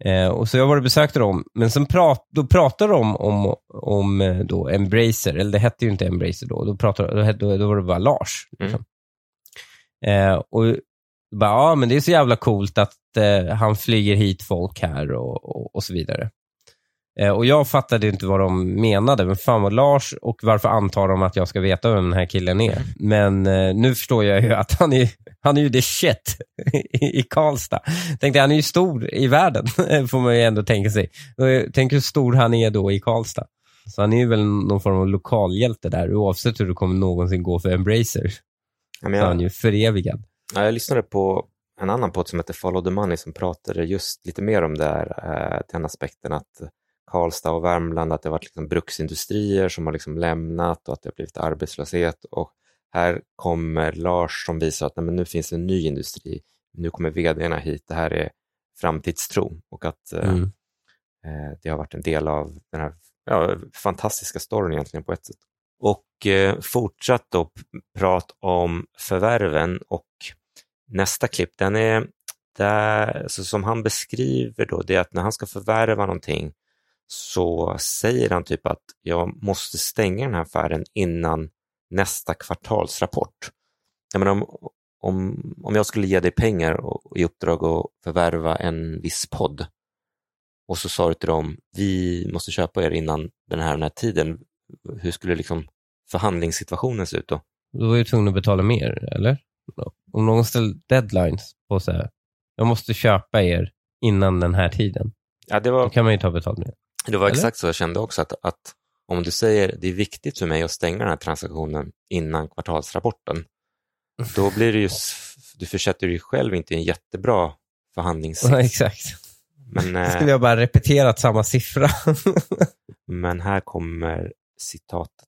Eh, och så jag var och besökte dem, men sen prat, då pratade de om, om eh, då Embracer, eller det hette ju inte Embracer då, då, pratade, då, då var det bara Lars. Liksom. Mm. Eh, och bara, ja men det är så jävla coolt att eh, han flyger hit folk här och, och, och så vidare. Eh, och jag fattade inte vad de menade. Men fan var Lars och varför antar de att jag ska veta vem den här killen är? Men eh, nu förstår jag ju att han är, han är ju the shit i, i Karlstad. Tänkte, han är ju stor i världen, får man ju ändå tänka sig. Tänk hur stor han är då i Karlstad. Så han är ju väl någon form av lokalhjälte där, oavsett hur det kommer någonsin gå för Embracer. Ja, jag, så han är ju förevigad. Ja, jag lyssnade på en annan podd som heter Follow the Money som pratade just lite mer om det här, eh, den aspekten att Karlstad och Värmland att det har varit liksom bruksindustrier som har liksom lämnat och att det har blivit arbetslöshet. Och här kommer Lars som visar att nej, men nu finns en ny industri. Nu kommer vdarna hit. Det här är framtidstro och att eh, mm. eh, det har varit en del av den här ja, fantastiska storyn egentligen på ett sätt. Och eh, fortsatt då prat om förvärven och nästa klipp, den är där, så som han beskriver då, det är att när han ska förvärva någonting så säger han typ att jag måste stänga den här affären innan nästa kvartalsrapport. Jag menar, om, om, om jag skulle ge dig pengar och, i uppdrag att förvärva en viss podd och så sa du till dem, vi måste köpa er innan den här, den här tiden. Hur skulle liksom förhandlingssituationen se ut då? Då var ju tvungen att betala mer, eller? Om någon ställer deadlines på så här, jag måste köpa er innan den här tiden. Ja, det var... Då kan man ju ta betalt mer. Det var Eller? exakt så jag kände också, att, att om du säger det är viktigt för mig att stänga den här transaktionen innan kvartalsrapporten, då blir det ju, du försätter dig själv inte i en jättebra förhandlingssits. Ja, exakt. Men, Då skulle jag bara repeterat samma siffra. men här kommer citatet.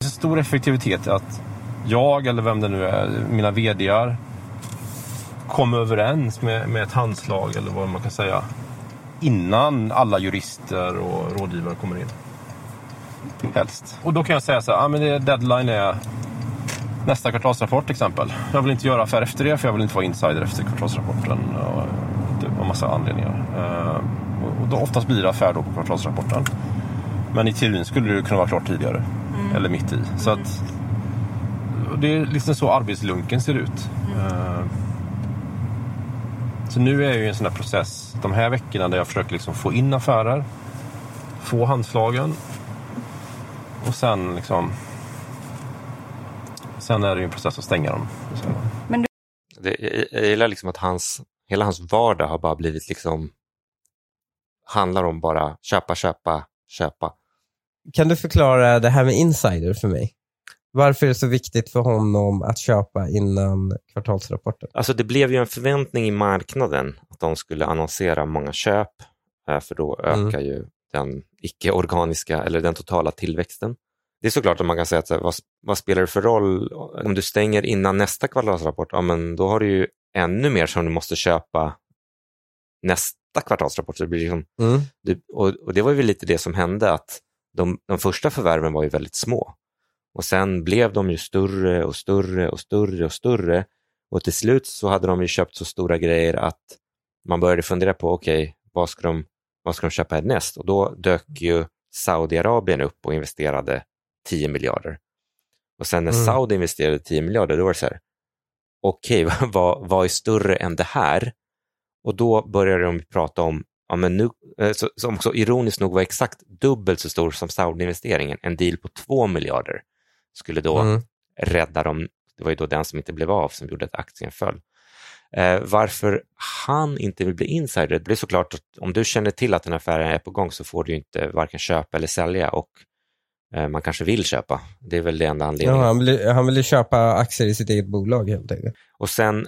Det är stor effektivitet att jag, eller vem det nu är, mina vdar, kommer överens med, med ett handslag eller vad man kan säga innan alla jurister och rådgivare kommer in. Helst. Och då kan jag säga så här, ah, men det, deadline är nästa kvartalsrapport till exempel. Jag vill inte göra affär efter det för jag vill inte vara insider efter kvartalsrapporten. Och var massa anledningar. Uh, och då oftast blir det affär då på kvartalsrapporten. Men i teorin skulle det kunna vara klart tidigare. Mm. Eller mitt i. Så att, det är liksom så arbetslunken ser ut. Mm. Så nu är jag i en sån här process de här veckorna där jag försöker liksom få in affärer. få handslagen. Och sen liksom... Sen är det ju en process att stänga dem. Men du... det, jag gillar liksom att hans, hela hans vardag har bara blivit liksom... Handlar om bara köpa, köpa, köpa. Kan du förklara det här med insider för mig? Varför är det så viktigt för honom att köpa innan kvartalsrapporten? Alltså det blev ju en förväntning i marknaden att de skulle annonsera många köp, eh, för då mm. ökar mm. ju den icke-organiska eller den totala tillväxten. Det är såklart att man kan säga att vad, vad, spelar det för roll om du stänger innan nästa kvartalsrapport? Ja, men då har du ju ännu mer som du måste köpa nästa kvartalsrapport. Så det blir liksom, mm. och, och, det var ju lite det som hände att de, de första förvärven var ju väldigt små. Och sen blev de ju större och större och större och större. Och till slut så hade de ju köpt så stora grejer att man började fundera på, okej, okay, vad, ska de, vad ska de köpa härnäst? Och då dök ju Saudiarabien upp och investerade 10 miljarder. Och sen när mm. Saudi investerade 10 miljarder, då var det så här, okej, okay, vad, vad är större än det här? Och då började de prata om, ja, men nu, eh, som också ironiskt nog var exakt dubbelt så stor som Saudi-investeringen, en deal på 2 miljarder skulle då mm. rädda dem. Det var ju då den som inte blev av som gjorde att aktien föll. Eh, varför han inte vill bli insider, det blir såklart att om du känner till att den här affären är på gång så får du inte varken köpa eller sälja och eh, man kanske vill köpa. Det är väl det enda anledningen. Ja, han, vill, han vill köpa aktier i sitt eget bolag helt enkelt. Och sen,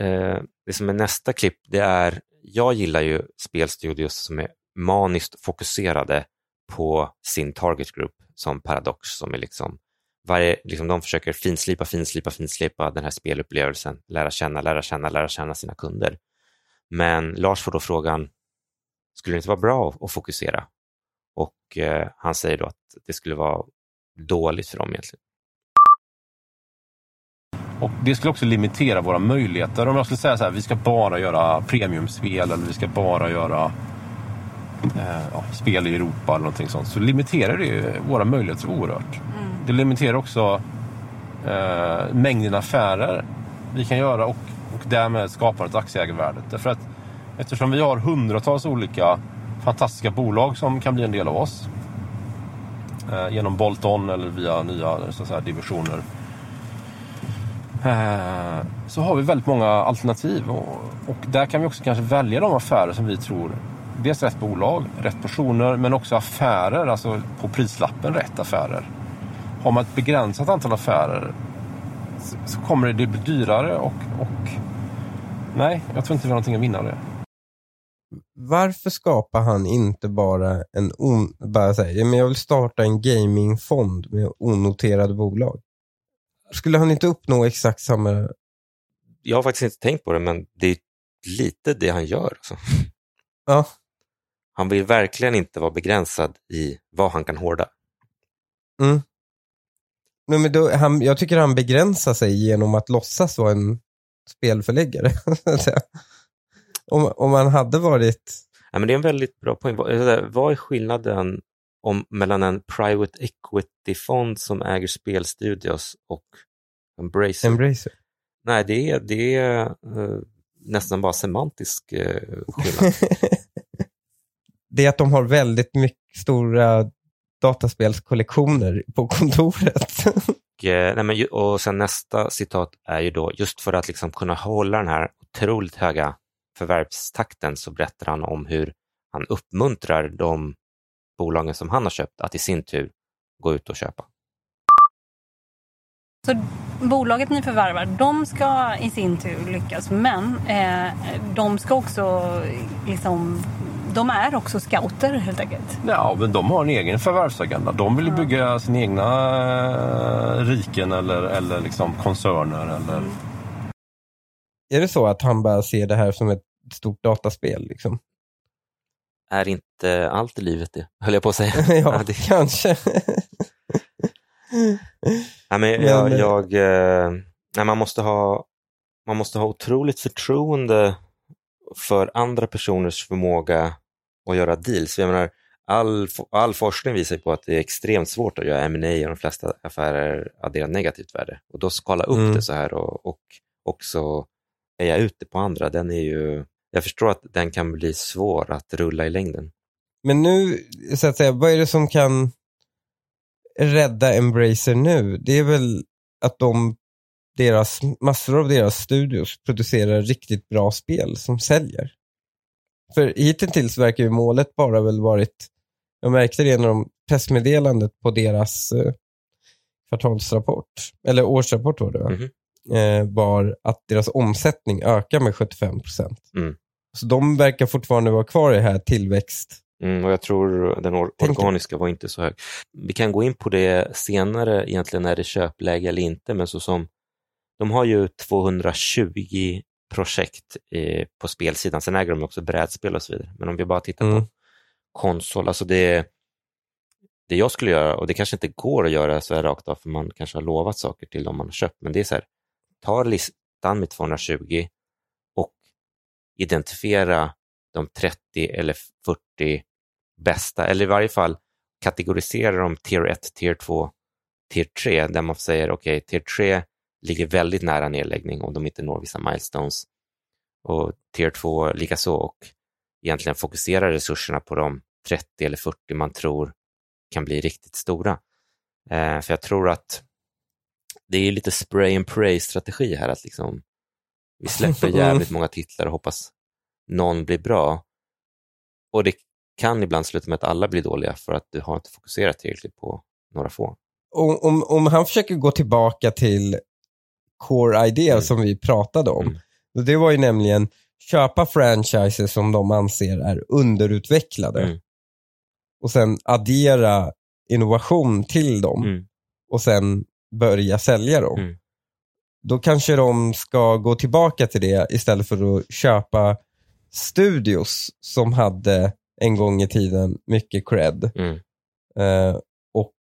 eh, det som är nästa klipp, det är, jag gillar ju spelstudios som är maniskt fokuserade på sin target group som Paradox som är liksom varje, liksom de försöker finslipa, finslipa, finslipa den här spelupplevelsen, lära känna, lära känna, lära känna sina kunder. Men Lars får då frågan, skulle det inte vara bra att fokusera? Och eh, han säger då att det skulle vara dåligt för dem egentligen. Och Det skulle också limitera våra möjligheter. Om jag skulle säga så här, vi ska bara göra premiumspel eller vi ska bara göra eh, ja, spel i Europa eller någonting sånt, så limiterar det våra möjligheter oerhört. Mm det limiterar också eh, mängden affärer vi kan göra och, och därmed skapandet aktieägarvärdet. Därför att eftersom vi har hundratals olika fantastiska bolag som kan bli en del av oss eh, genom bolt-on eller via nya så att säga, divisioner eh, så har vi väldigt många alternativ och, och, där kan vi också kanske välja de affärer som vi tror dels rätt bolag, rätt personer men också affärer, alltså på prislappen rätt affärer har man ett begränsat antal affärer så kommer det bli dyrare och, och nej, jag tror inte vi har någonting att vinna av det. Varför skapar han inte bara en on, bara säger, men jag vill starta en gamingfond med onoterade bolag? Skulle han inte uppnå exakt samma... Jag har faktiskt inte tänkt på det, men det är lite det han gör. Alltså. Ja. Han vill verkligen inte vara begränsad i vad han kan hårda. Mm. Nej, men då, han, jag tycker han begränsar sig genom att låtsas vara en spelförläggare. om, om man hade varit... Ja, men det är en väldigt bra poäng. Vad är skillnaden om, mellan en private equity-fond som äger spelstudios och Embracer? Embracer. Nej, det är, det är uh, nästan bara semantisk uh, skillnad. det är att de har väldigt mycket stora dataspelskollektioner på kontoret. och, eh, nej men, och sen nästa citat är ju då, just för att liksom kunna hålla den här otroligt höga förvärvstakten så berättar han om hur han uppmuntrar de bolagen som han har köpt att i sin tur gå ut och köpa. Så bolaget ni förvärvar, de ska i sin tur lyckas men eh, de ska också liksom de är också scouter helt enkelt. Ja, men de har en egen förvärvsagenda. De vill bygga sina egna eh, riken eller, eller liksom koncerner. Eller... Mm. Är det så att han bara ser det här som ett stort dataspel? Liksom? Är inte allt i livet det, höll jag på att säga. ja, det... kanske. nej, men jag, men... jag eh, nej, man, måste ha, man måste ha otroligt förtroende för andra personers förmåga att göra deals. Jag menar, all, all forskning visar på att det är extremt svårt att göra M&A och de flesta affärer adderar negativt värde. Och då skala upp mm. det så här och, och också heja ut det på andra, den är ju, jag förstår att den kan bli svår att rulla i längden. Men nu, så att säga, vad är det som kan rädda Embracer nu? Det är väl att de, deras, massor av deras studios producerar riktigt bra spel som säljer. För hittills verkar ju målet bara väl varit, jag märkte det när de pressmeddelandet på deras eh, kvartalsrapport, eller årsrapport var det va? Mm eh, var att deras omsättning ökar med 75 procent. Mm. Så de verkar fortfarande vara kvar i det här tillväxt. Mm, och jag tror den or organiska var inte så hög. Vi kan gå in på det senare, egentligen är det köpläge eller inte, men så som de har ju 220 projekt eh, på spelsidan, sen äger de också brädspel och så vidare. Men om vi bara tittar mm. på konsol, alltså det, det jag skulle göra, och det kanske inte går att göra så här rakt av, för man kanske har lovat saker till dem man har köpt, men det är så här, ta listan med 220 och identifiera de 30 eller 40 bästa, eller i varje fall kategorisera dem tier 1, tier 2, tier 3, där man säger okej, okay, tier 3 ligger väldigt nära nedläggning om de inte når vissa milestones. Och tier 2 likaså och egentligen fokusera resurserna på de 30 eller 40 man tror kan bli riktigt stora. Eh, för jag tror att det är lite spray and pray-strategi här, att liksom, vi släpper jävligt många titlar och hoppas någon blir bra. Och det kan ibland sluta med att alla blir dåliga för att du har inte fokuserat tillräckligt på några få. Om, om, om han försöker gå tillbaka till core idea mm. som vi pratade om, mm. det var ju nämligen köpa franchises som de anser är underutvecklade mm. och sen addera innovation till dem mm. och sen börja sälja dem. Mm. Då kanske de ska gå tillbaka till det istället för att köpa studios som hade en gång i tiden mycket cred. Mm. Eh, och,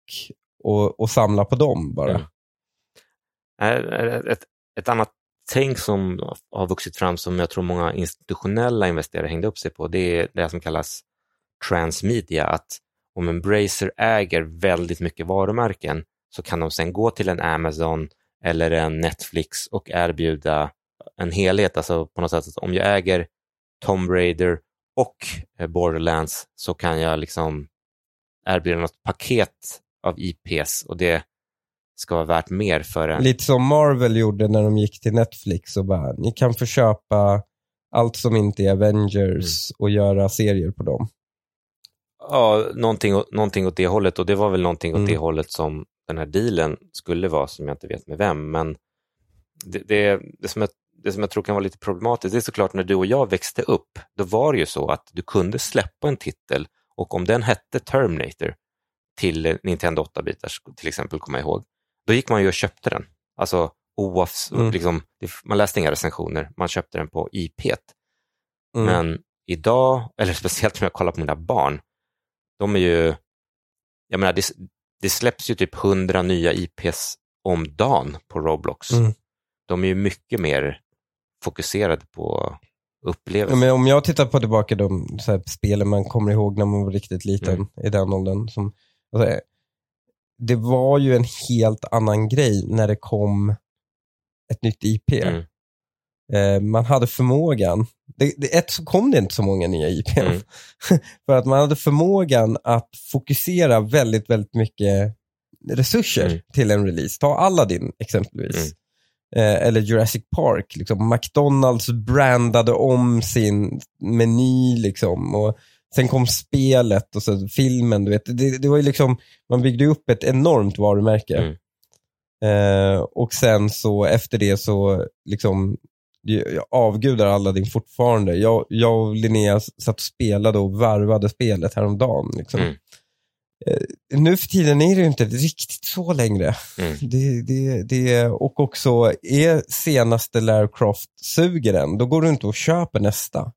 och, och, samla på dem bara. Ett, ett annat tänk som har vuxit fram som jag tror många institutionella investerare hängde upp sig på, det är det som kallas transmedia. Att om Embracer äger väldigt mycket varumärken så kan de sen gå till en Amazon eller en Netflix och erbjuda en helhet. Alltså på något sätt, om jag äger Tomb Raider och eh, Borderlands så kan jag liksom erbjuda något paket av IPs och det ska vara värt mer för en. Lite som Marvel gjorde när de gick till Netflix och bara, ni kan få köpa allt som inte är Avengers mm. och göra serier på dem. Ja, någonting, någonting åt det hållet och det var väl någonting mm. åt det hållet som den här dealen skulle vara, som jag inte vet med vem. Men det, det, det, som jag, det som jag tror kan vara lite problematiskt, det är såklart när du och jag växte upp, då var det ju så att du kunde släppa en titel och om den hette Terminator till Nintendo 8-bitars till exempel, kommer jag ihåg, då gick man ju och köpte den. Alltså oavs, mm. liksom, man läste inga recensioner, man köpte den på IP. Mm. Men idag, eller speciellt om jag kollar på mina barn, de är ju, jag menar, det, det släpps ju typ hundra nya IPs om dagen på Roblox. Mm. De är ju mycket mer fokuserade på upplevelser. Ja, om jag tittar på tillbaka de spelen man kommer ihåg när man var riktigt liten mm. i den åldern. Som, alltså, det var ju en helt annan grej när det kom ett nytt IP. Mm. Eh, man hade förmågan, det, det, ett så kom det inte så många nya IP. Mm. för att man hade förmågan att fokusera väldigt, väldigt mycket resurser mm. till en release. Ta Aladdin exempelvis. Mm. Eh, eller Jurassic Park. Liksom. McDonalds brandade om sin meny liksom. Och sen kom spelet och så filmen. Du vet. Det, det var ju liksom, man byggde upp ett enormt varumärke. Mm. Eh, och sen så efter det så liksom jag avgudar Aladdin fortfarande. Jag, jag och Linnea satt och spelade och varvade spelet häromdagen. Liksom. Mm. Eh, nu för tiden är det inte riktigt så längre. Mm. Det, det, det, och också, är senaste Lara Croft suger den, då går du inte och köper nästa.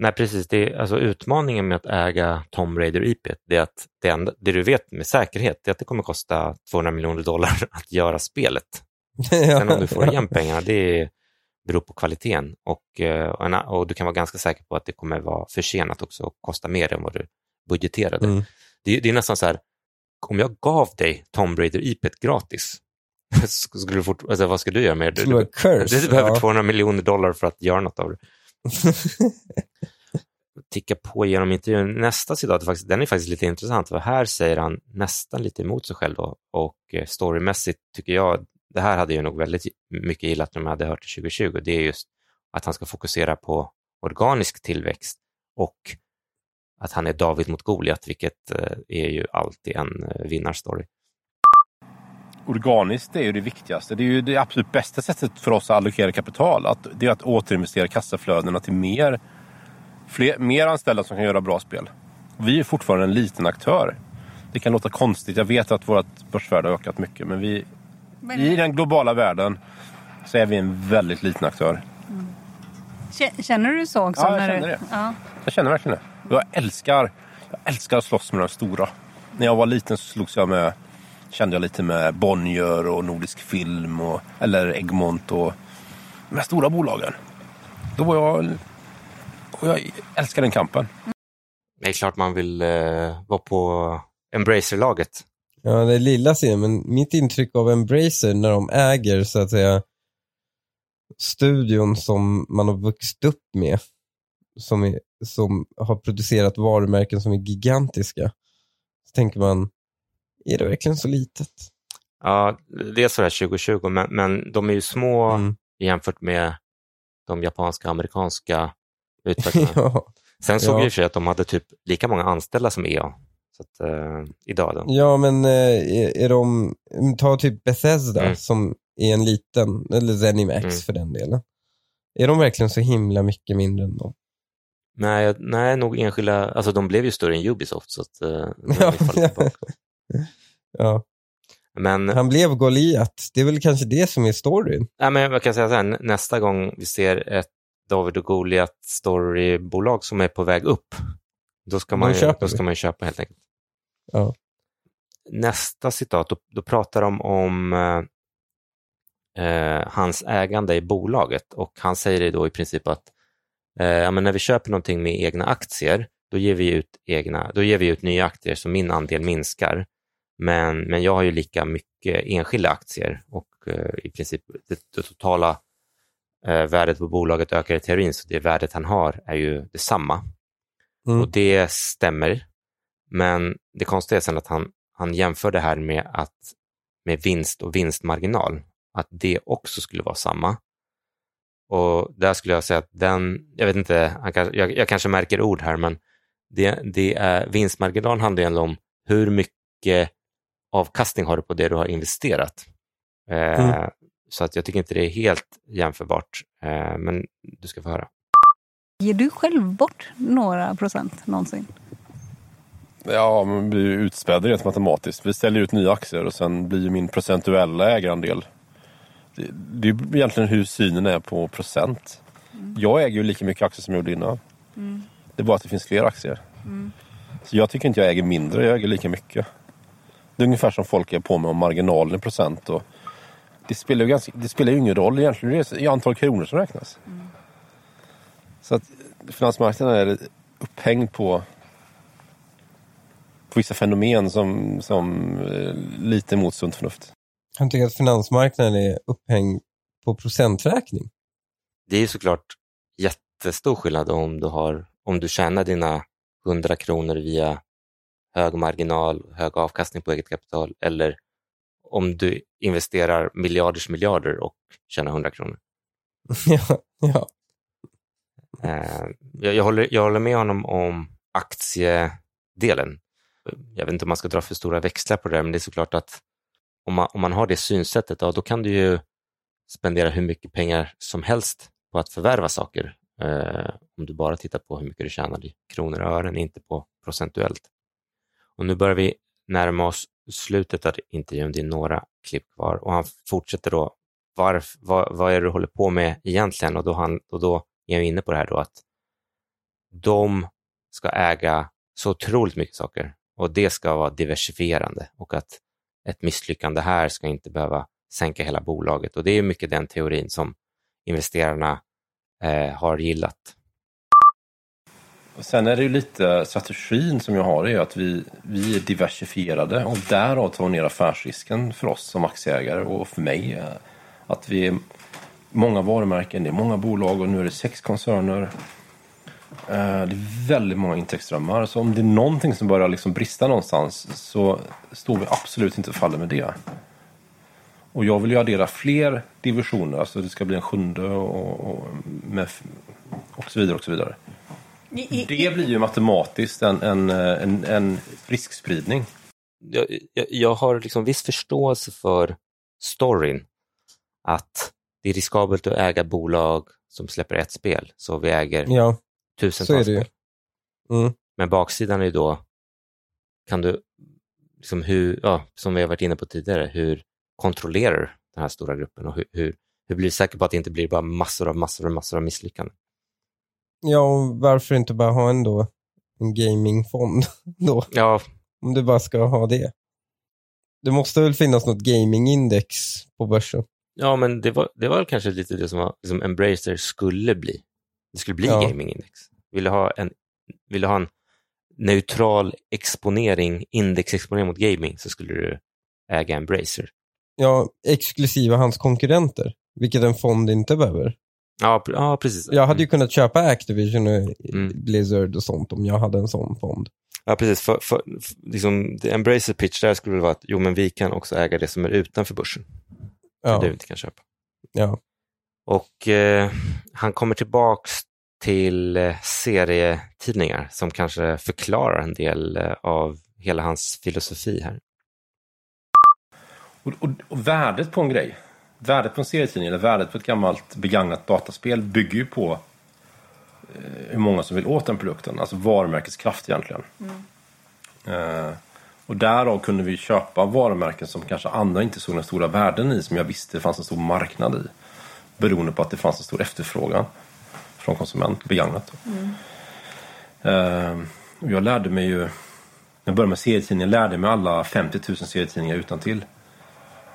Nej, precis. Det är, alltså, utmaningen med att äga Tom Raider IP, det är att det, enda, det du vet med säkerhet är att det kommer kosta 200 miljoner dollar att göra spelet. Sen om du får igen pengarna, det beror på kvaliteten och, eh, och du kan vara ganska säker på att det kommer vara försenat också och kosta mer än vad du budgeterade. Mm. Det, det, är nästan så här, om jag gav dig Tom Raider IP gratis, skulle du fort, alltså, vad ska du göra med det? Du, curse, du behöver ja. 200 miljoner dollar för att göra något av det. ticka på genom intervjun. Nästa citat, den är faktiskt lite intressant, för här säger han nästan lite emot sig själv då. och eh, storymässigt tycker jag, det här hade jag nog väldigt mycket gillat om jag hade hört det 2020, det är just att han ska fokusera på organisk tillväxt och att han är David mot Goliat, vilket eh, är ju alltid en eh, vinnarstory. Organiskt är ju det viktigaste. Det är ju det absolut bästa sättet för oss att allokera kapital. Att, det är att återinvestera kassaflödena till mer, fler, mer anställda som kan göra bra spel. Vi är fortfarande en liten aktör. Det kan låta konstigt. Jag vet att vårt börsvärde har ökat mycket. Men vi, men... i den globala världen så är vi en väldigt liten aktör. Mm. Känner du så också? Ja, jag känner du... det. Ja. Jag känner verkligen det. Jag älskar, jag älskar att slåss med de stora. När jag var liten så slogs jag med, kände jag lite med Bonnier och Nordisk Film och, eller Egmont och de här stora bolagen. Då var jag, och jag älskar den kampen. Det är klart man vill eh, vara på Embracer-laget. Ja, det är lilla serien, men mitt intryck av Embracer när de äger så att säga studion som man har vuxit upp med, som, är, som har producerat varumärken som är gigantiska, så tänker man, är det verkligen så litet? Ja, det är sådär 2020, men, men de är ju små mm. jämfört med de japanska och amerikanska utvecklarna. ja. Sen såg ja. jag i och för sig att de hade typ lika många anställda som EA. Så att, uh, idag då. Ja, men uh, är, de, ta typ Bethesda mm. som är en liten, eller Zenimax mm. för den delen. Är de verkligen så himla mycket mindre än dem? Nej, nej, nog enskilda, alltså de blev ju större än Ubisoft så att ja. Men, Han blev Goliat, det är väl kanske det som är storyn? Nej, men jag kan säga så här, nästa gång vi ser ett David och Goliat storybolag som är på väg upp, då ska man, ju, då ska man köpa helt enkelt. Ja. Nästa citat, då, då pratar de om eh, hans ägande i bolaget och han säger det då i princip att eh, ja, men när vi köper någonting med egna aktier, då ger vi ut, egna, då ger vi ut nya aktier så min andel minskar. Men, men jag har ju lika mycket enskilda aktier och eh, i princip det, det totala eh, värdet på bolaget ökar i teorin, så det värdet han har är ju detsamma. Mm. Och det stämmer. Men det konstiga är sen att han, han jämför det här med, att, med vinst och vinstmarginal att det också skulle vara samma. Och där skulle jag säga att den, jag vet inte, jag, jag kanske märker ord här, men det, det är, vinstmarginal handlar ju om hur mycket avkastning har du på det du har investerat. Eh, mm. Så att jag tycker inte det är helt jämförbart, eh, men du ska få höra. Ger du själv bort några procent någonsin? Ja, man blir utspädd rent matematiskt. Vi ställer ut nya aktier och sen blir min procentuella ägarandel det, är egentligen hur synen är på procent. Mm. Jag äger ju lika mycket aktier som jag gjorde innan. Mm. Det är bara att det finns fler aktier. Mm. Så jag tycker inte jag äger mindre, jag äger lika mycket. Det är ungefär som folk är på med om marginalen i procent. Och det, spelar ju ganska, det spelar ju ingen roll egentligen, det är antal kronor som räknas. Mm. Så att finansmarknaden är upphängd på, på vissa fenomen som, som eh, lite mot sunt förnuft. Han tycker att finansmarknaden är upphängd på procenträkning. Det är ju såklart jättestor skillnad om du, har, om du tjänar dina 100 kronor via hög marginal, hög avkastning på eget kapital eller om du investerar miljarders miljarder och tjänar 100 kronor. ja, ja. Eh, jag, jag, håller, jag håller med honom om aktiedelen. Jag vet inte om man ska dra för stora växlar på det, där, men det är såklart att om man, om man har det synsättet, ja, då kan du ju spendera hur mycket pengar som helst på att förvärva saker. Eh, om du bara tittar på hur mycket du tjänar i kronor och ören, inte på procentuellt. Och nu börjar vi närma oss slutet av intervjun, det är några klipp kvar och han fortsätter då, varf, vad, vad är det du håller på med egentligen? Och då, han, och då är jag inne på det här då att de ska äga så otroligt mycket saker och det ska vara diversifierande och att ett misslyckande här ska inte behöva sänka hela bolaget. Och det är mycket den teorin som investerarna eh, har gillat. Och sen är det ju lite strategin som jag har är att vi, vi är diversifierade och därav tar ner affärsrisken för oss som aktieägare och för mig. Att vi är många varumärken, det är många bolag och nu är det sex koncerner. Eh, det är väldigt många intäktsströmmar. Så om det är någonting som börjar liksom brista någonstans så står vi absolut inte och faller med det. Och jag vill ju addera fler divisioner, alltså det ska bli en sjunde och, och, med, och så vidare och så vidare. Det blir ju matematiskt en, en, en, en riskspridning. Jag, jag, jag har liksom viss förståelse för storyn, att det är riskabelt att äga bolag som släpper ett spel, så vi äger ja, tusentals spel. Mm. Men baksidan är ju då, kan du, liksom hur, ja, som vi har varit inne på tidigare, hur kontrollerar den här stora gruppen och hur, hur, hur blir du säker på att det inte blir bara massor av massor av massor av misslyckanden? Ja, och varför inte bara ha en, då, en gamingfond då? Ja. Om du bara ska ha det. Det måste väl finnas något gamingindex på börsen? Ja, men det var, det var kanske lite det som var, liksom Embracer skulle bli. Det skulle bli ja. gamingindex. Vill du ha en, vill ha en neutral exponering, indexexponering mot gaming så skulle du äga Embracer. Ja, exklusiva hans konkurrenter, vilket en fond inte behöver. Ja, ja precis. Jag hade ju kunnat köpa Activision och mm. Blizzard och sånt om jag hade en sån fond. Ja, precis. För, för, för, liksom, the Embracer pitch där skulle vara att jo, men vi kan också äga det som är utanför börsen. Ja. du inte kan köpa. Ja. Och eh, han kommer tillbaks till eh, serietidningar som kanske förklarar en del eh, av hela hans filosofi här. Och, och, och, värdet på en grej, värdet på en serietidning eller värdet på ett gammalt begagnat dataspel bygger ju på eh, hur många som vill åt den produkten, alltså varumärkets kraft egentligen. Mm. Eh, och därav kunde vi köpa varumärken som kanske andra inte såg den stora värden i, som jag visste det fanns en stor marknad i. Beroende på att det fanns en stor efterfrågan från konsument, begagnat. Mm. Och jag lärde mig ju, när jag började med serietidningar, lärde mig alla 50 000 serietidningar utan till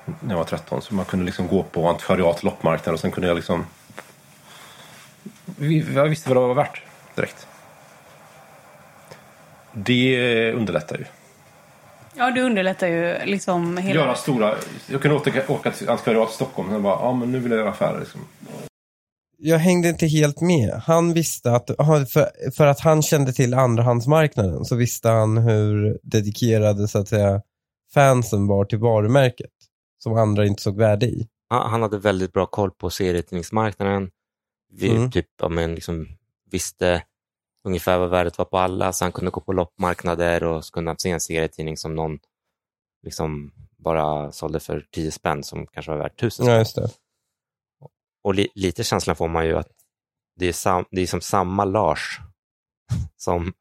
när jag var 13. Så man kunde liksom gå på antikvariat, loppmarknad och sen kunde jag liksom... Jag visste vad det var värt direkt. Det underlättar ju. Ja, det underlättar ju liksom hela... Göra stora... Jag kunde åka, åka till antikvariat i Stockholm och bara, ja men nu vill jag göra affärer liksom. Jag hängde inte helt med. Han visste att, för, för att han kände till andrahandsmarknaden så visste han hur dedikerade så att säga fansen var till varumärket som andra inte såg värde i. Han hade väldigt bra koll på serietidningsmarknaden. Vi mm. typ, ja, men liksom, visste ungefär vad värdet var på alla, så han kunde gå på loppmarknader och så kunde han se en serietidning som någon liksom bara sålde för 10 spänn som kanske var värt 1000 spänn. Ja. Och li lite känslan får man ju att det är, sam det är som samma Lars som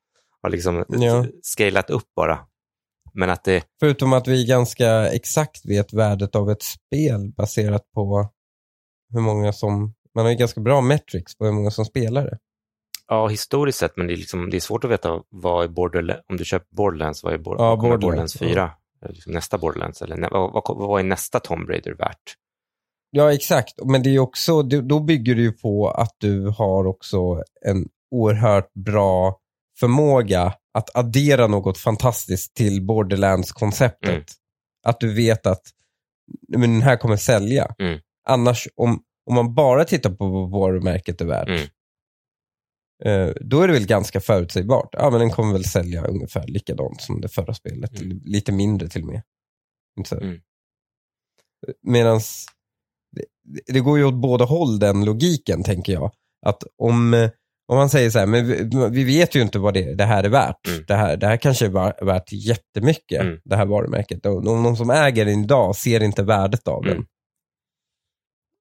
har liksom ja. scalat upp bara men att det... Förutom att vi ganska exakt vet värdet av ett spel baserat på hur många som... Man har ju ganska bra metrics på hur många som spelar det. Ja, historiskt sett, men det är, liksom, det är svårt att veta vad är Borderlands, om du köper Borderlands, vad är Borderlands, ja, Borderlands, Borderlands 4? Ja. Liksom nästa Borderlands, eller vad, vad, vad är nästa Tomb Raider värt? Ja, exakt. Men det är också, då bygger det ju på att du har också en oerhört bra förmåga att addera något fantastiskt till Borderlands-konceptet. Mm. Att du vet att men den här kommer sälja. Mm. Annars, om, om man bara tittar på vad varumärket är värt, mm. eh, då är det väl ganska förutsägbart. Ja, men den kommer väl sälja ungefär likadant som det förra spelet. Mm. Lite mindre till och med. Mm. Medan det, det, går ju åt båda håll den logiken, tänker jag. Att om om man säger så här, men vi, vi vet ju inte vad det, det här är värt. Mm. Det, här, det här kanske är värt jättemycket, mm. det här varumärket. Och de, de som äger den idag ser inte värdet av mm. den.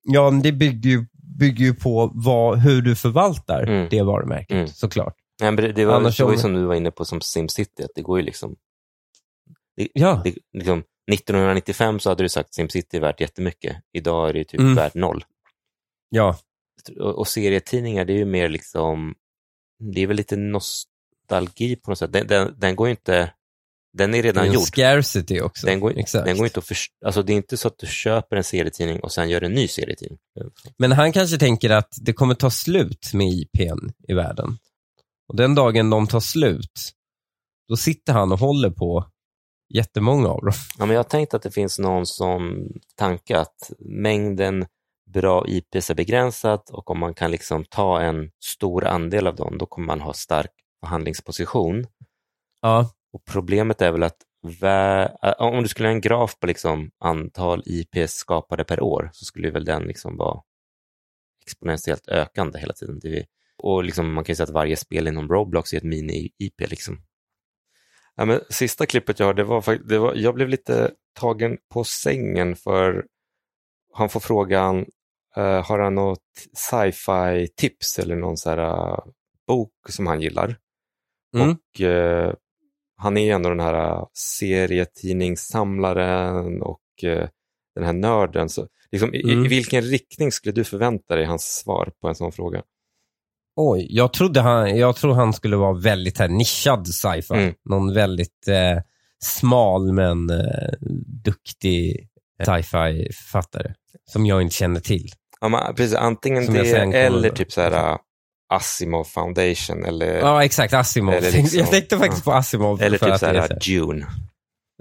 Ja, det bygger ju, bygger ju på vad, hur du förvaltar mm. det varumärket, mm. såklart. Ja, det, det var, Annars det var ju som du var inne på som SimCity, att det går ju liksom... Det, ja. det, liksom 1995 så hade du sagt SimCity är värt jättemycket. Idag är det typ mm. värt noll. Ja, och, serietidningar, det är ju mer liksom, det är väl lite nostalgi på något sätt. Den, den, den går ju inte, den är redan det är gjord. scarcity också. Den går, Exakt. den går inte att först, alltså det är inte så att du köper en serietidning och sen gör en ny serietidning. Men han kanske tänker att det kommer ta slut med IPn i världen. Och den dagen de tar slut, då sitter han och håller på jättemånga av dem. Ja, men jag har tänkt att det finns någon sån tanke att mängden bra IPs är begränsat och om man kan liksom ta en stor andel av dem, då kommer man ha stark förhandlingsposition. Ja. Och Problemet är väl att om du skulle ha en graf på liksom antal IPs skapade per år så skulle väl den liksom vara exponentiellt ökande hela tiden. Det, och liksom, man kan ju säga att varje spel inom Roblox är ett mini-IP. Liksom. Ja, men sista klippet jag har, det var, det var, jag blev lite tagen på sängen för han får frågan, har han något sci-fi tips eller någon så här, uh, bok som han gillar? Mm. Och uh, han är ändå den här serietidningssamlaren och den här nörden. Så, liksom, mm. i, I vilken riktning skulle du förvänta dig hans svar på en sån fråga? Oj, jag trodde han, jag tror han skulle vara väldigt här nischad sci-fi. Mm. Någon väldigt eh, smal men eh, duktig sci-fi författare som jag inte känner till. Ja, men, precis, antingen som det eller typ så här uh, Asimov Foundation. Eller, ja, exakt. Asimov. Liksom, jag tänkte faktiskt ja. på Asimov. Eller typ så här, Dune.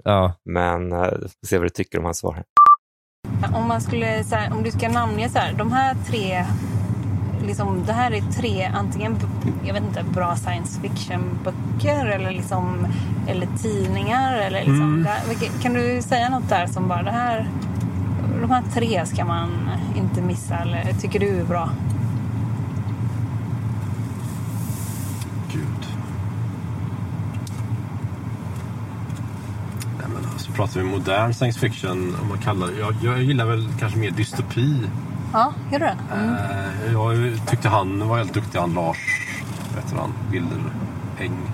Ja. Men uh, se vad du tycker om hans svar här. Om, man skulle, så här, om du ska namnge så här, de här tre liksom, det här är tre antingen jag vet inte, bra science fiction-böcker eller, liksom, eller tidningar. Eller liksom, mm. där, kan du säga något där som bara det här, de här tre ska man inte missa eller tycker du är bra? Gud. Nej, men alltså, pratar vi modern science fiction, om man kallar det, jag, jag gillar väl kanske mer dystopi Ja, gör du det? Mm. Eh, jag tyckte han var helt duktig, han Lars, vet du han, Wilderhäng.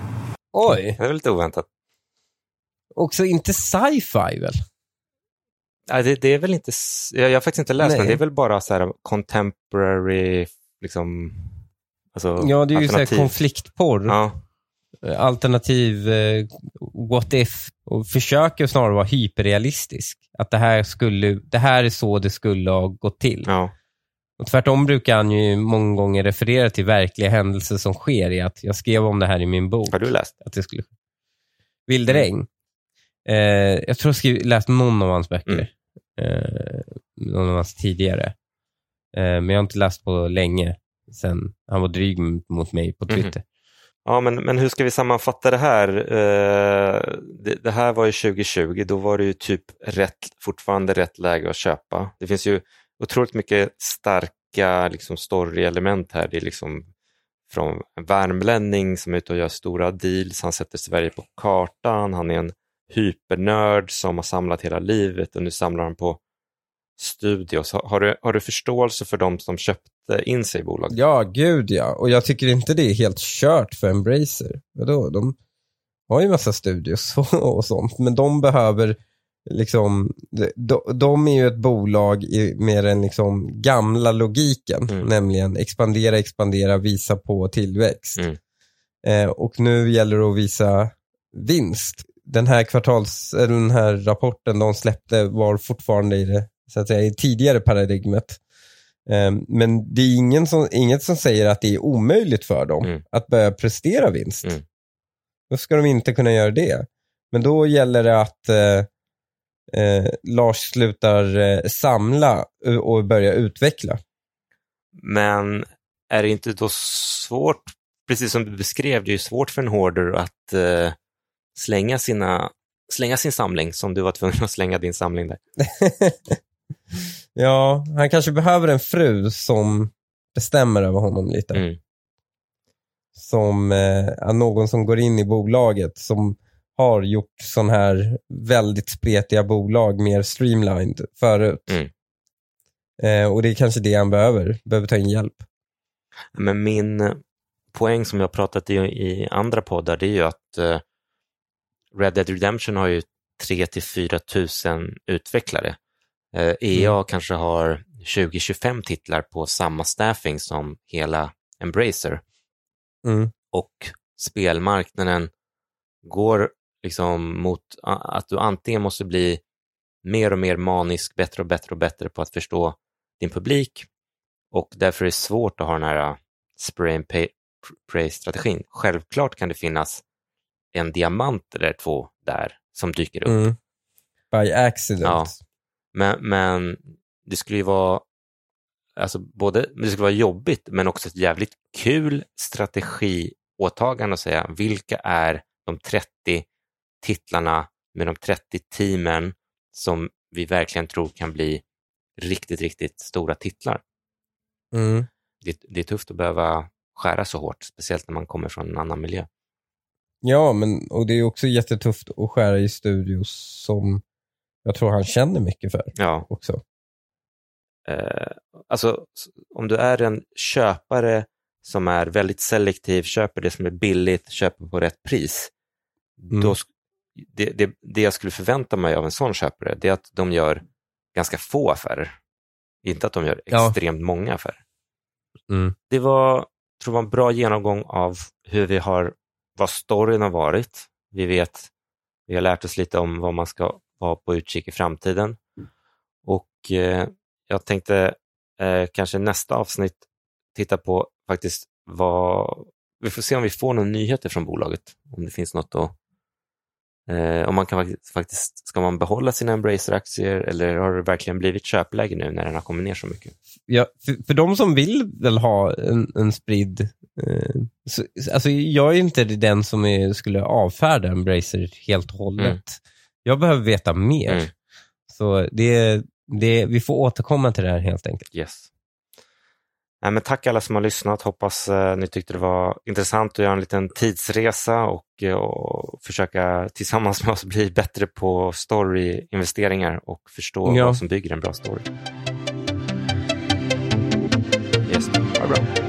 Oj! Det är lite oväntat. Också inte sci-fi väl? Nej, det, det, är väl inte, jag, jag har faktiskt inte läst Nej. den, det är väl bara så här contemporary, liksom, alltså Ja, det är ju så här konfliktporr. Ja. Alternativ eh, what if och försöker snarare vara hyperrealistisk. Att det här, skulle, det här är så det skulle ha gått till. Ja. Och tvärtom brukar han ju många gånger referera till verkliga händelser som sker i att jag skrev om det här i min bok. Har du läst? Att det skulle... Wilderäng. Mm. Eh, jag tror jag har läst någon av hans böcker. Mm. Eh, någon av hans tidigare. Eh, men jag har inte läst på länge. Sen han var dryg mot mig på mm. Twitter. Mm. Ja, men, men hur ska vi sammanfatta det här? Eh, det, det, här var ju 2020, då var det ju typ rätt, fortfarande rätt läge att köpa. Det finns ju otroligt mycket starka liksom, story-element här. Det är liksom från en värmlänning som är ute och gör stora deals, han sätter Sverige på kartan, han är en hypernörd som har samlat hela livet och nu samlar han på studios. Har du, har du förståelse för de som köpte in sig i bolaget? Ja, gud ja. Och jag tycker inte det är helt kört för Embracer. Vadå? De har ju massa studios och sånt, men de behöver liksom, de, de är ju ett bolag med den liksom gamla logiken, mm. nämligen expandera, expandera, visa på tillväxt. Mm. Eh, och nu gäller det att visa vinst. Den här kvartals, den här rapporten de släppte var fortfarande i det så att säga, i tidigare paradigmet. Um, men det är ingen som, inget som säger att det är omöjligt för dem mm. att börja prestera vinst. Mm. Då ska de inte kunna göra det. Men då gäller det att uh, uh, Lars slutar uh, samla och börjar utveckla. Men är det inte då svårt, precis som du beskrev, det är svårt för en hoarder att slänga, sina, slänga sin samling som du var tvungen att slänga din samling där. ja, han kanske behöver en fru som bestämmer över honom lite. Mm. Som eh, någon som går in i bolaget som har gjort sån här väldigt spretiga bolag mer streamlined förut. Mm. Eh, och det är kanske det han behöver, behöver ta in hjälp. Men min poäng som jag pratat i, i andra poddar, det är ju att eh, Red Dead Redemption har ju 3 till 4 tusen utvecklare. EA eh, e mm. kanske har 20-25 titlar på samma staffing som hela Embracer. Mm. Och spelmarknaden går liksom mot att du antingen måste bli mer och mer manisk, bättre och bättre och bättre på att förstå din publik och därför är det svårt att ha den här spray and pray-strategin. Självklart kan det finnas en diamant eller två där som dyker upp. Mm. By accident. Ja. Men, men det skulle ju vara alltså både, det skulle vara jobbigt men också ett jävligt kul strategiåtagande att säga vilka är de 30 titlarna med de 30 teamen som vi verkligen tror kan bli riktigt, riktigt stora titlar. Mm. Det, det, är tufft att behöva skära så hårt, speciellt när man kommer från en annan miljö. Ja, men och det är också jättetufft att skära i studios som jag tror han känner mycket för. Ja. också. Eh, alltså, om du är en köpare som är väldigt selektiv, köper det som är billigt, köper på rätt pris, mm. då, det, det, det jag skulle förvänta mig av en sån köpare, det är att de gör ganska få affärer. Inte att de gör extremt ja. många affärer. Mm. Det var, tror jag, en bra genomgång av hur vi har, vad storyn har varit. Vi vet, vi har lärt oss lite om vad man ska vara på utkik i framtiden. Och eh, jag tänkte eh, kanske nästa avsnitt titta på faktiskt vad, vi får se om vi får några nyheter från bolaget, om det finns något att Eh, om man kan faktiskt, ska man behålla sina Embracer-aktier eller har det verkligen blivit köpläge nu när den har kommit ner så mycket? Ja, för, för de som vill väl ha en, en spridd... Eh, så, alltså jag är inte den som är, skulle avfärda Embracer helt och hållet. Mm. Jag behöver veta mer. Mm. Så det, det, vi får återkomma till det här helt enkelt. Yes. Nej, men tack alla som har lyssnat. Hoppas eh, ni tyckte det var intressant att göra en liten tidsresa och, eh, och försöka tillsammans med oss bli bättre på storyinvesteringar och förstå ja. vad som bygger en bra story. Yes, ha bra.